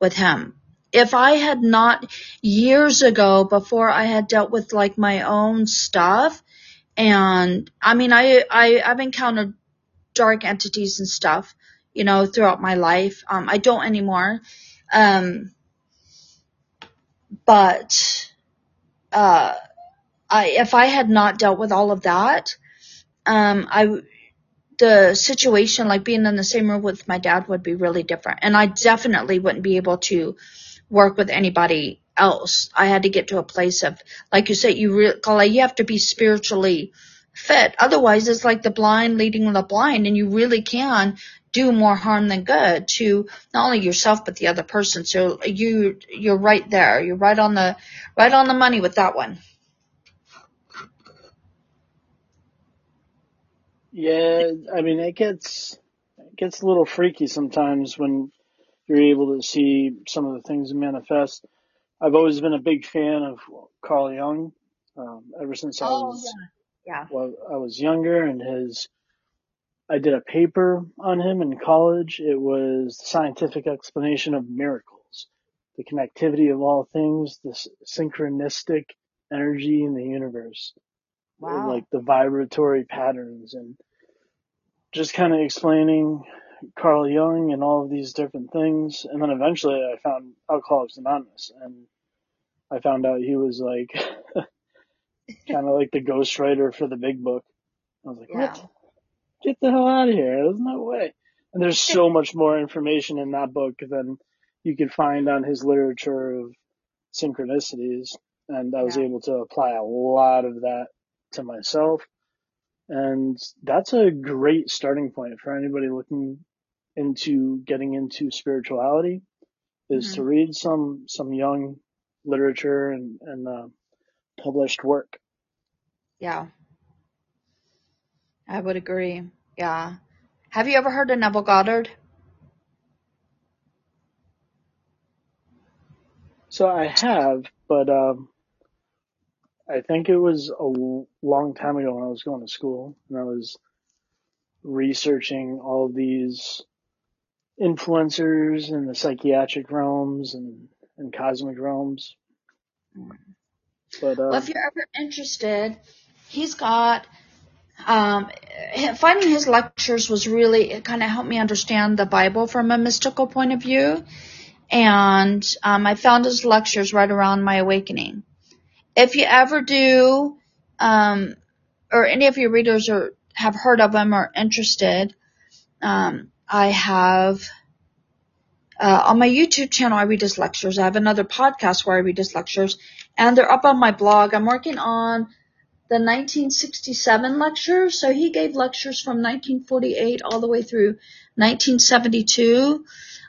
with him. If I had not years ago before I had dealt with like my own stuff and I mean I I I've encountered dark entities and stuff, you know, throughout my life. Um I don't anymore. Um but uh I if I had not dealt with all of that, um I the situation like being in the same room with my dad would be really different and I definitely wouldn't be able to work with anybody else. I had to get to a place of like you said you really, you have to be spiritually fit. Otherwise it's like the blind leading the blind and you really can do more harm than good to not only yourself but the other person. So you you're right there. You're right on the right on the money with that one. Yeah, I mean it gets it gets a little freaky sometimes when you're able to see some of the things manifest. I've always been a big fan of Carl Jung, um, ever since I was Yeah. well, I was younger, and his I did a paper on him in college. It was the scientific explanation of miracles, the connectivity of all things, this synchronistic energy in the universe. Wow. like the vibratory patterns and just kind of explaining Carl Jung and all of these different things. And then eventually I found Alcoholics Anonymous and I found out he was like kind of like the ghostwriter for the big book. I was like, what? Get the hell out of here. There's no way. And there's so much more information in that book than you could find on his literature of synchronicities. And I was Yeah. able to apply a lot of that to myself. And that's a great starting point for anybody looking into getting into spirituality is Mm-hmm. to read some some Jung literature and and uh, published work. Yeah. I would agree. Yeah. Have you ever heard of Neville Goddard? So I have, but um, I think it was a long time ago when I was going to school and I was researching all these influencers in the psychiatric realms and, and cosmic realms. But uh, Well, if you're ever interested, he's got um, finding his lectures was really it kind of helped me understand the Bible from a mystical point of view, and um, I found his lectures right around my awakening. If you ever do, um, or any of your readers are have heard of him or interested, um, I have uh, on my YouTube channel, I read his lectures. I have another podcast where I read his lectures, and they're up on my blog. I'm working on the 1967 lectures. So he gave lectures from 1948 all the way through 1972.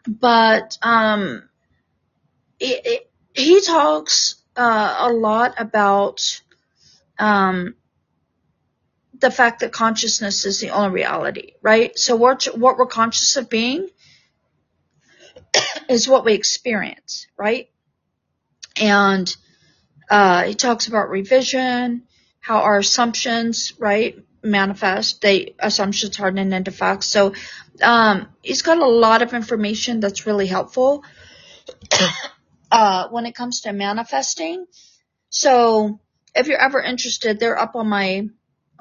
But um, it, it, he talks uh, a lot about um, the fact that consciousness is the only reality, right? So what what we're conscious of being is what we experience, right? And uh, he talks about revision, how our assumptions, right, manifest. They assumptions harden into facts. So um, he's got a lot of information that's really helpful uh, when it comes to manifesting. So if you're ever interested, they're up on my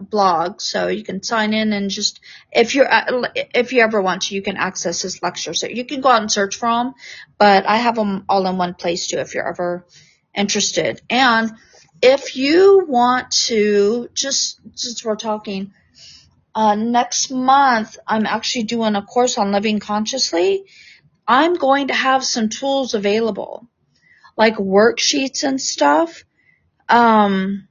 blog, so you can sign in and just if you're if you ever want to, you can access his lecture. So you can go out and search for them, but I have them all in one place too. If you're ever interested, and if you want to, just since we're talking, uh, next month I'm actually doing a course on living consciously. I'm going to have some tools available, like worksheets and stuff. Um,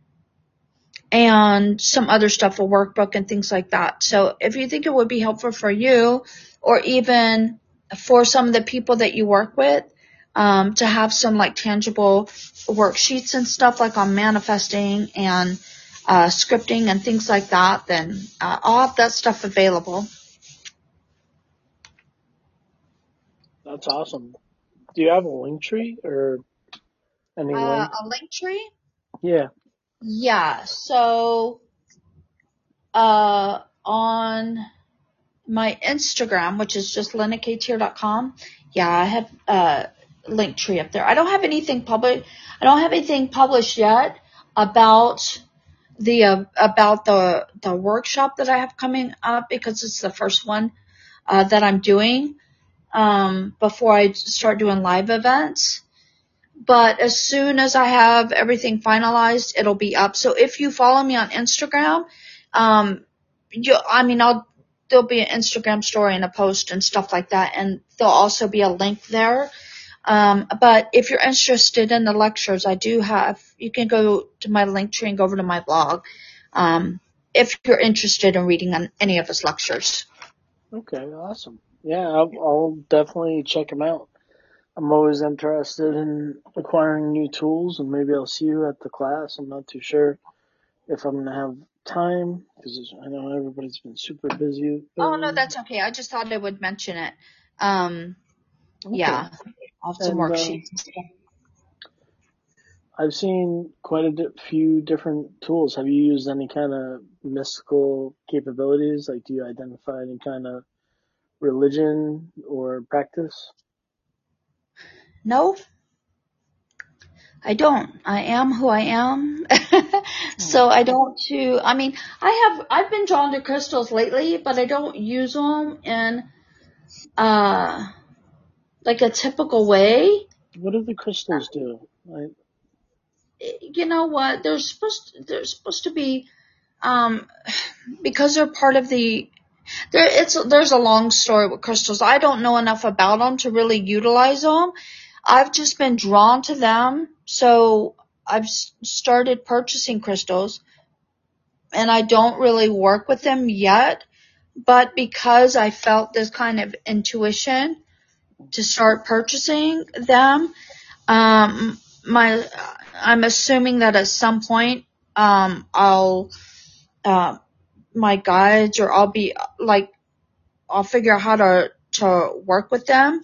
and some other stuff, a workbook and things like that. So if you think it would be helpful for you or even for some of the people that you work with, um, to have some like tangible worksheets and stuff like on manifesting and uh, scripting and things like that, then uh, I'll have that stuff available. that's awesome. Do you have a link tree or any Uh, link? a link tree? Yeah. Yeah. So, uh, on my Instagram, which is just lynnakteer.com, yeah, I have a link tree up there. I don't have anything public. I don't have anything published yet about the uh, about the the workshop that I have coming up because it's the first one uh, that I'm doing um, before I start doing live events but as soon as I have everything finalized, it'll be up. So if you follow me on Instagram, um, you, I mean, I'll, there'll be an Instagram story and a post and stuff like that, and there'll also be a link there. Um, but if you're interested in the lectures, I do have, you can go to my link tree and go over to my blog. Um, if you're interested in reading on any of his lectures. Okay. Awesome. Yeah, I'll, I'll definitely check them out. I'm always interested in acquiring new tools, and maybe I'll see you at the class. I'm not too sure if I'm gonna have time because I know everybody's been super busy. Oh no, that's okay. I just thought I would mention it. Um, Okay. yeah, I'll have some And, uh, worksheets and. I've seen quite a di- few different tools. Have you used any kind of mystical capabilities? Like, do you identify any kind of religion or practice? No, I don't. I am who I am. so I don't to, I mean, I have, I've been drawn to crystals lately, but I don't use them in, uh, like a typical way. What do the crystals do? Like, You know what? They're supposed, to, they're supposed to be, um, because they're part of the, there, it's, there's a long story with crystals. I don't know enough about them to really utilize them. I've just been drawn to them. So I've started purchasing crystals and I don't really work with them yet, but because I felt this kind of intuition to start purchasing them, um, my, I'm assuming that at some point, um, I'll, uh, my guides or I'll be like, I'll figure out how to, to work with them.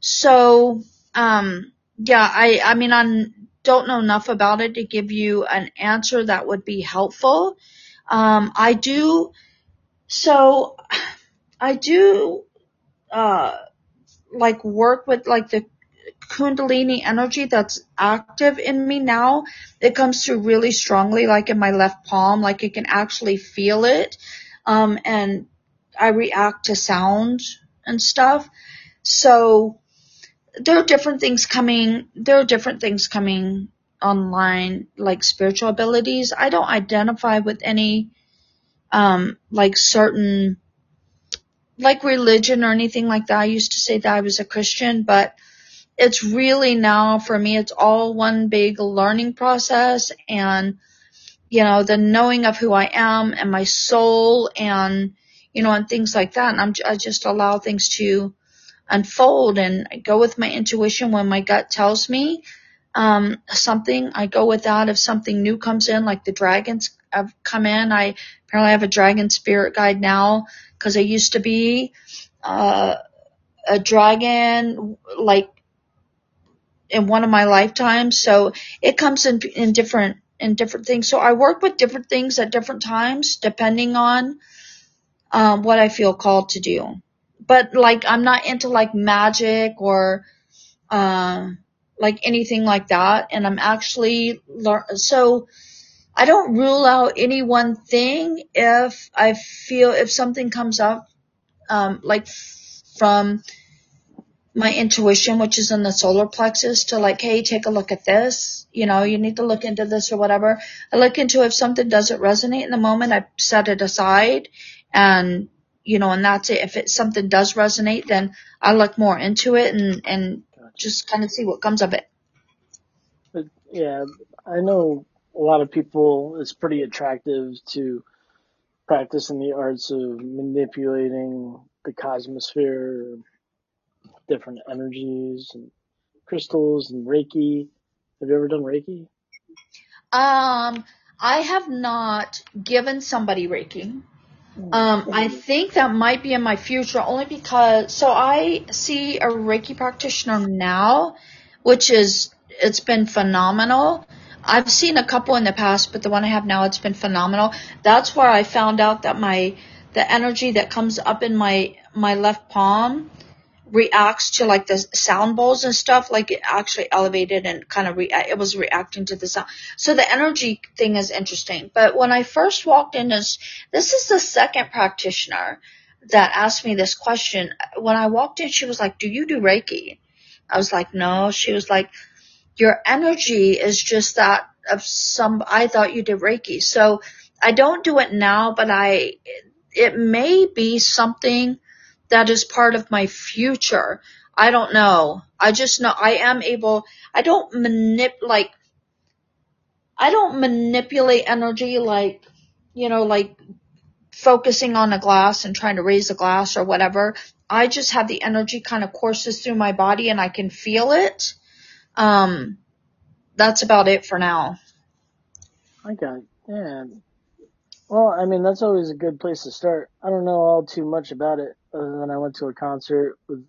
So, um, yeah, I, I mean, I don't know enough about it to give you an answer that would be helpful. Um, I do, so I do, uh, like work with like the kundalini energy that's active in me now. It comes through really strongly, like in my left palm, like you can actually feel it. Um, and I react to sound and stuff. So there are different things coming, there are different things coming online, like spiritual abilities. I don't identify with any, um, like certain, like religion or anything like that. I used to say that I was a Christian, but it's really now for me, it's all one big learning process and, you know, the knowing of who I am and my soul and, you know, and things like that. And I'm, I just allow things to unfold and go with my intuition when my gut tells me, um, something. I go with that. If something new comes in, like the dragons have come in, I apparently have a dragon spirit guide now because I used to be, uh, a dragon, like in one of my lifetimes. So it comes in, in different, in different things. So I work with different things at different times depending on, um, what I feel called to do. But like, I'm not into like magic or, um, like anything like that. And I'm actually learn, so I don't rule out any one thing if I feel, if something comes up, um, like from, my intuition, which is in the solar plexus to like, hey, take a look at this. You know, you need to look into this or whatever. I look into if something doesn't resonate in the moment, I set it aside and, you know, and that's it. If it, something does resonate, then I look more into it and, and just kind of see what comes of it. But yeah, I know a lot of people, it's pretty attractive to practicing the arts of manipulating the cosmosphere different energies and crystals and Reiki. Have you ever done Reiki? Um, I have not given somebody Reiki. Um, I think that might be in my future only because, so I see a Reiki practitioner now, which is, it's been phenomenal. I've seen a couple in the past, but the one I have now, it's been phenomenal. That's where I found out that my, the energy that comes up in my, my left palm reacts to like the sound bowls and stuff, like it actually elevated and kind of re- it was reacting to the sound. So the energy thing is interesting. But when I first walked in, this this is the second practitioner that asked me this question. When I walked in, she was like, "Do you do Reiki?" I was like, "No." She was like, "Your energy is just that of some. I thought you did Reiki." So I don't do it now, but I it may be something that is part of my future. I don't know. I just know I am able, I don't manip, like, I don't manipulate energy like, you know, like focusing on a glass and trying to raise a glass or whatever. I just have the energy kind of courses through my body and I can feel it. Um, that's about it for now. I got. Yeah. Well, I mean, that's always a good place to start. I don't know all too much about it other than I went to a concert with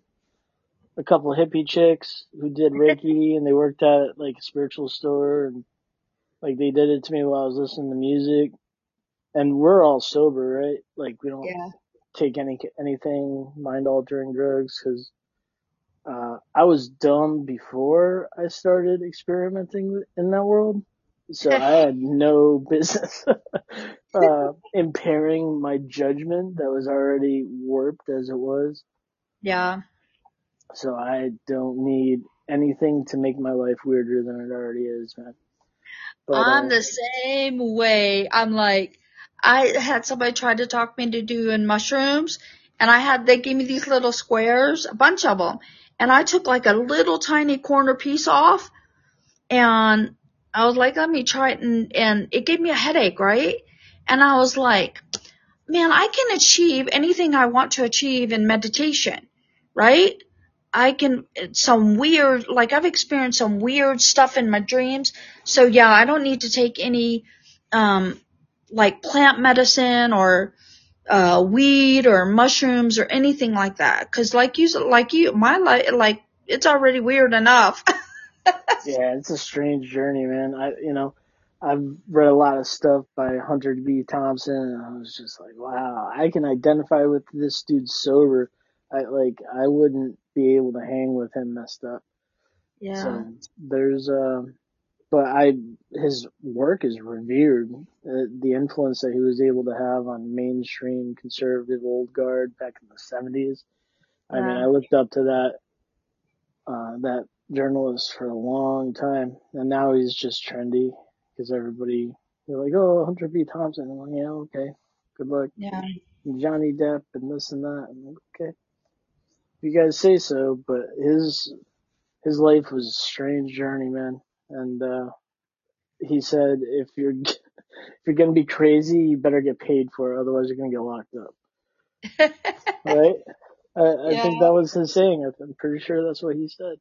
a couple of hippie chicks who did Reiki and they worked at like a spiritual store and like they did it to me while I was listening to music. And we're all sober, right? Like we don't Yeah. take any anything mind altering drugs because uh, I was dumb before I started experimenting in that world. So I had no business uh, impairing my judgment that was already warped as it was. Yeah. So I don't need anything to make my life weirder than it already is, man. But I'm uh, the same way. I'm like, I had somebody try to talk me into doing mushrooms and I had, they gave me these little squares, a bunch of them. And I took like a little tiny corner piece off and I was like, let me try it. And, and it gave me a headache, right? And I was like, man, I can achieve anything I want to achieve in meditation, right? I can, some weird, like I've experienced some weird stuff in my dreams. So yeah, I don't need to take any, um, like plant medicine or, uh, weed or mushrooms or anything like that. Cause like you, like you, my life, like, it's already weird enough. yeah, it's a strange journey, man. I, you know, I've read a lot of stuff by Hunter B. Thompson, and I was just like, wow, I can identify with this dude sober. I like, I wouldn't be able to hang with him messed up. Yeah. So there's, uh, but I, his work is revered. Uh, the influence that he was able to have on mainstream conservative old guard back in the seventies. I mean, I looked up to that, uh, that journalist for a long time, and now he's just trendy because everybody they're like, oh, Hunter B. Thompson. I'm like, yeah, okay, good luck. Yeah. Johnny Depp and this and that. I'm like, okay, you guys say so, but his his life was a strange journey, man. And uh, he said, if you're if you're gonna be crazy, you better get paid for it, otherwise you're gonna get locked up. right? I, I Yeah. think that was his saying. I'm pretty sure that's what he said.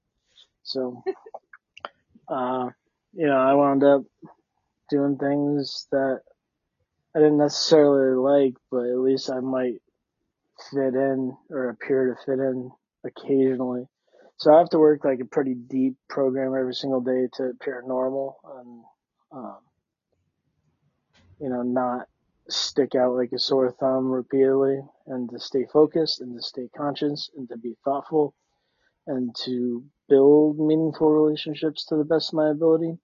So, uh, you know, I wound up doing things that I didn't necessarily like, but at least I might fit in or appear to fit in occasionally. So I have to work like a pretty deep program every single day to appear normal and, um, you know, not stick out like a sore thumb repeatedly and to stay focused and to stay conscious and to be thoughtful and to build meaningful relationships to the best of my ability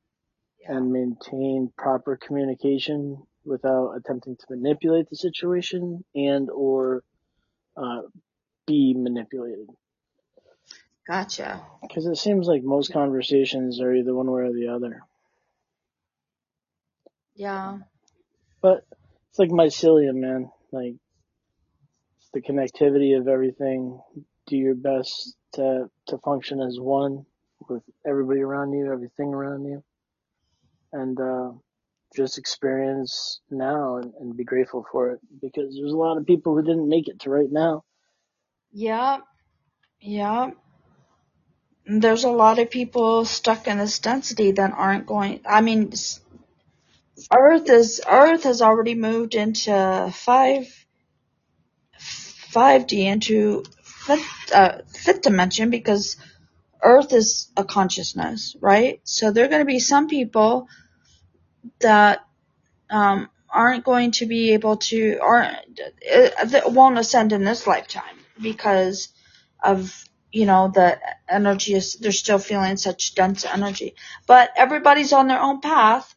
and maintain proper communication without attempting to manipulate the situation and or uh, be manipulated. Gotcha. Because it seems like most conversations are either one way or the other. Yeah. But it's like mycelium, man. Like the connectivity of everything. Do your best to to function as one with everybody around you, everything around you, and uh, just experience now and, and be grateful for it. Because there's a lot of people who didn't make it to right now. Yeah. Yeah. There's a lot of people stuck in this density that aren't going, I mean, Earth is, Earth has already moved into five, 5D into fifth, uh, fifth dimension because Earth is a consciousness, right? So there are going to be some people that, um, aren't going to be able to, aren't, uh, that won't ascend in this lifetime because of, you know, the energy is, they're still feeling such dense energy. But everybody's on their own path,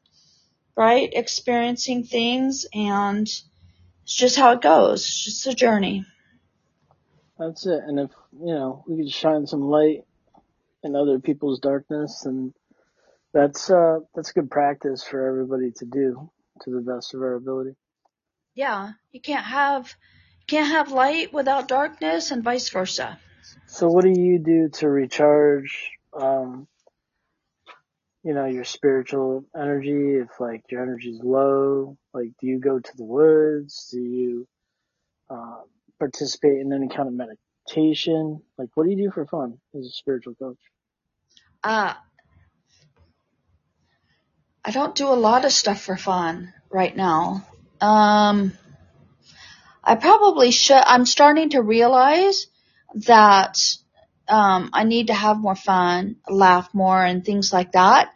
right? Experiencing things and it's just how it goes. It's just a journey. That's it. And if you know we could shine some light in other people's darkness, and that's uh that's good practice for everybody to do to the best of our ability. Yeah. You can't have, can't have light without darkness and vice versa. So what do you do to recharge, um, you know, your spiritual energy? If like your energy's low, like do you go to the woods? Do you uh, participate in any kind of meditation? Like what do you do for fun as a spiritual coach? Uh, I don't do a lot of stuff for fun right now. Um, I probably should. I'm starting to realize that um, I need to have more fun, laugh more, and things like that.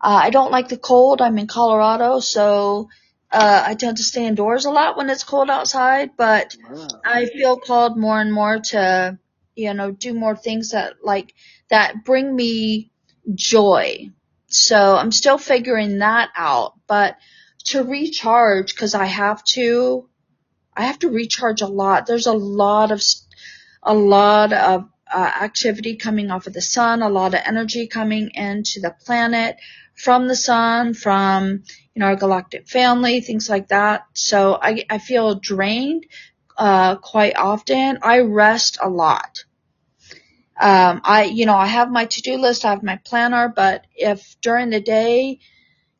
Uh, I don't like the cold. I'm in Colorado, so uh, I tend to stay indoors a lot when it's cold outside. But Wow. I feel called more and more to, you know, do more things that like that bring me joy. So I'm still figuring that out. But to recharge, because I have to, I have to recharge a lot. There's a lot of, s- a lot of uh, activity coming off of the sun, a lot of energy coming into the planet from the sun, from know our galactic family, things like that. So I I feel drained uh, quite often. I rest a lot. Um, I, you know, I have my to-do list, I have my planner, but if during the day,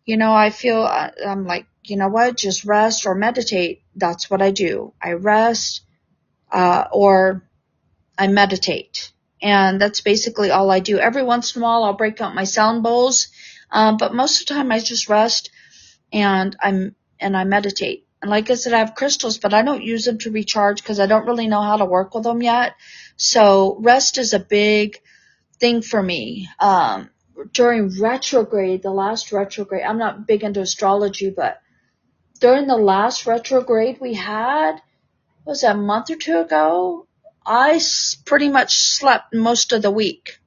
you know, I feel uh, I'm like, you know what, just rest or meditate. That's what I do. I rest, uh, or I meditate. And that's basically all I do. Every once in a while I'll break out my sound bowls. Um, but most of the time I just rest and I'm, and I meditate. And like I said, I have crystals, but I don't use them to recharge because I don't really know how to work with them yet. So rest is a big thing for me. Um, during retrograde, the last retrograde, I'm not big into astrology, but during the last retrograde we had, was that a month or two ago? I pretty much slept most of the week.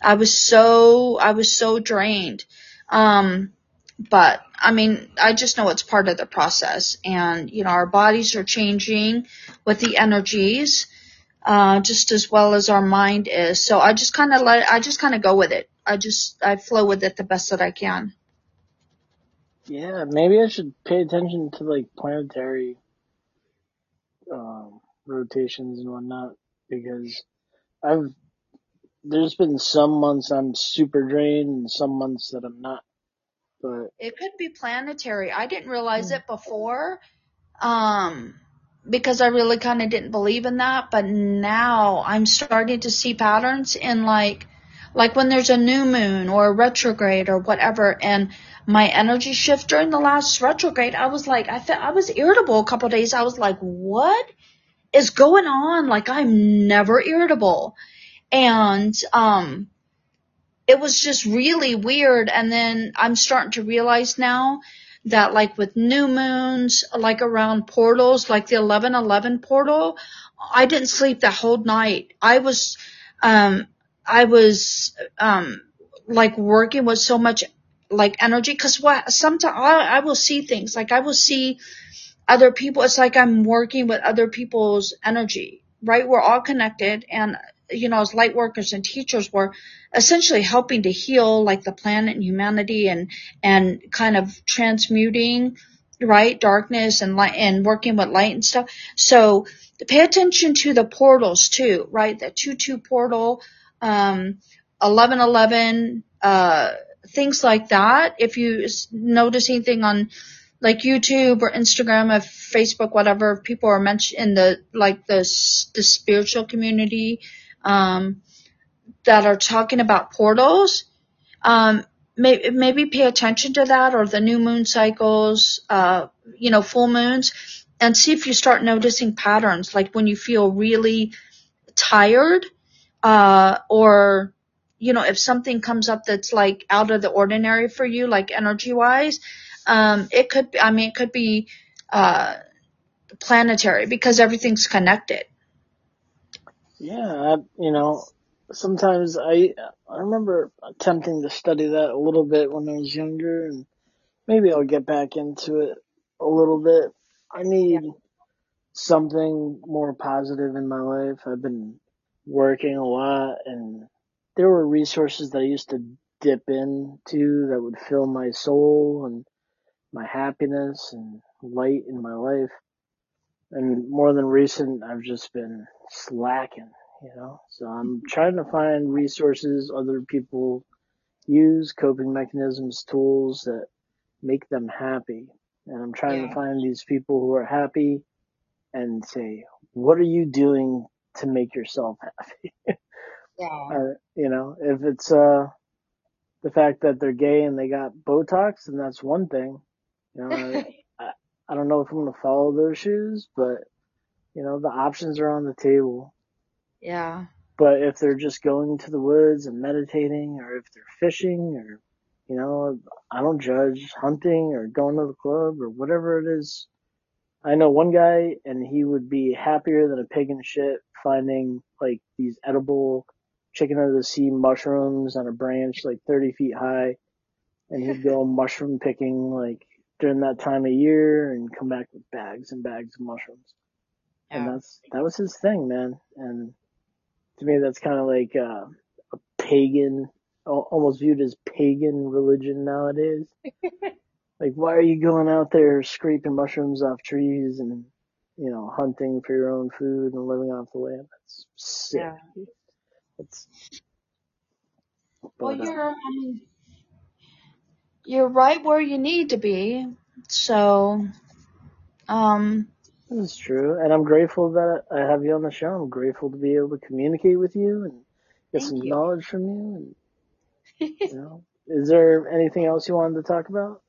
I was so, I was so drained. Um, but I mean, I just know it's part of the process and, you know, our bodies are changing with the energies, uh, just as well as our mind is. So I just kind of let, I just kind of go with it. I just, I flow with it the best that I can. Yeah, maybe I should pay attention to like planetary, um, rotations and whatnot because I've, there's been some months I'm super drained and some months that I'm not but it could be planetary. I didn't realize it before, um, because I really kind of didn't believe in that. But now I'm starting to see patterns in like, like when there's a new moon or a retrograde or whatever, and my energy shift during the last retrograde, I was like, I felt I was irritable a couple days. I was like, what is going on? Like I'm never irritable, and um it was just really weird. And then I'm starting to realize now that like with new moons, like around portals, like the 1111 portal, I didn't sleep the whole night. I was, um, I was, um, like working with so much like energy. Cause what, sometimes I, I will see things like I will see other people. It's like I'm working with other people's energy, right? We're all connected and you know, as light workers and teachers were essentially helping to heal like the planet and humanity and, and kind of transmuting, right? Darkness and light and working with light and stuff. So pay attention to the portals too, right? The 2-2 portal, um, 1111, uh, things like that. If you notice anything on like YouTube or Instagram or Facebook, whatever, people are mentioned in the, like the, the spiritual community, um, that are talking about portals, um, may, maybe pay attention to that or the new moon cycles, uh, you know, full moons and see if you start noticing patterns, like when you feel really tired, uh, or, you know, if something comes up that's like out of the ordinary for you, like energy wise, um, it could I mean, it could be, uh, planetary because everything's connected. Yeah, I, you know, sometimes I I remember attempting to study that a little bit when I was younger, and maybe I'll get back into it a little bit. I need something more positive in my life. I've been working a lot, and there were resources that I used to dip into that would fill my soul and my happiness and light in my life. And more than recent, I've just been slacking, you know. So I'm trying to find resources other people use, coping mechanisms, tools that make them happy. And I'm trying yeah. to find these people who are happy and say, what are you doing to make yourself happy? yeah. Or, you know, if it's, uh, the fact that they're gay and they got Botox, and that's one thing. You know, I, don't know if I'm going to follow those shoes, but you know, the options are on the table. Yeah. But if they're just going to the woods and meditating or if they're fishing or, you know, I don't judge hunting or going to the club or whatever it is. I know one guy and he would be happier than a pig in shit finding like these edible chicken of the sea mushrooms on a branch like 30 feet high. And he'd go mushroom picking like during that time of year and come back with bags and bags of mushrooms. And that's, that was his thing, man. And to me, that's kind of like, uh, a pagan, almost viewed as pagan religion nowadays. like, why are you going out there scraping mushrooms off trees and, you know, hunting for your own food and living off the land? That's sick. Yeah. It's, well, uh, you're, um, you're right where you need to be. So, um, That's true, and I'm grateful that I have you on the show. I'm grateful to be able to communicate with you and get some you. knowledge from you. And you know, is there anything else you wanted to talk about?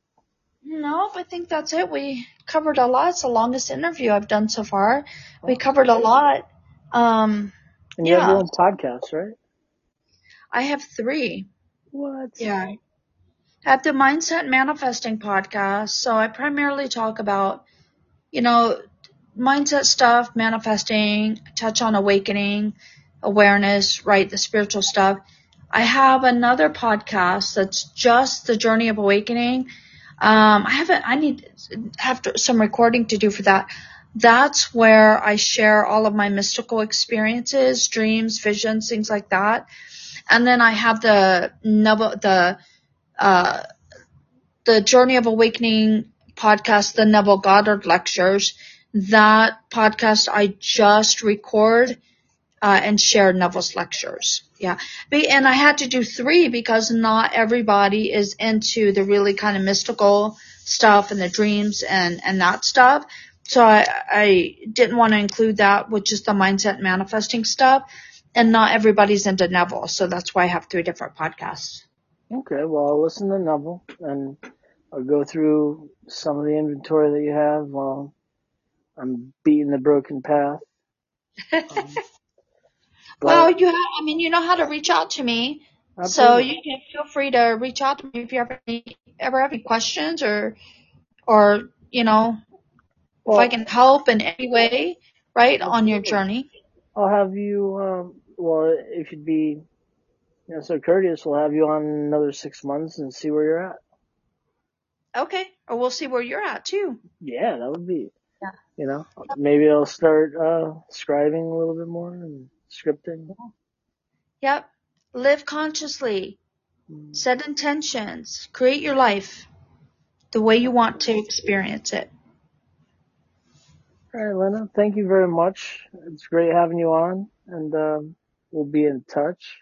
no, I think that's it. We covered a lot. It's the longest interview I've done so far. We Oh, covered a lot. Um, And you have your own podcast, right? I have three. What? Yeah. Have the Mindset Manifesting podcast. So I primarily talk about, you know, mindset stuff, manifesting, touch on awakening, awareness, right? The spiritual stuff. I have another podcast that's just the journey of awakening. Um, I haven't, I need, have to, some recording to do for that. That's where I share all of my mystical experiences, dreams, visions, things like that. And then I have the, the, uh, the Journey of Awakening podcast, the Neville Goddard lectures. That podcast I just record uh, and share Neville's lectures. Yeah, and I had to do three because not everybody is into the really kind of mystical stuff and the dreams and and that stuff. So I I didn't want to include that with just the mindset manifesting stuff, and not everybody's into Neville. So that's why I have three different podcasts. Okay, well, I'll listen to Neville and I'll go through some of the inventory that you have while I'm beating the broken path. Um, Well, you have, I mean, you know how to reach out to me. So you can feel free to reach out to me if you ever any, ever have any questions or, or, you know, if I can help in any way, right, on your journey. I'll have you, um, well, if you'd be, know, so courteous, we'll have you on another six months and see where you're at. Okay. Or we'll see where you're at too. Yeah, that would be, Yeah. you know, maybe I'll start, uh, scribing a little bit more and scripting. Yep. Live consciously. Mm. Set intentions. Create your life the way you want to experience it. All right, Lynna, thank you very much. It's great having you on and, um, we'll be in touch.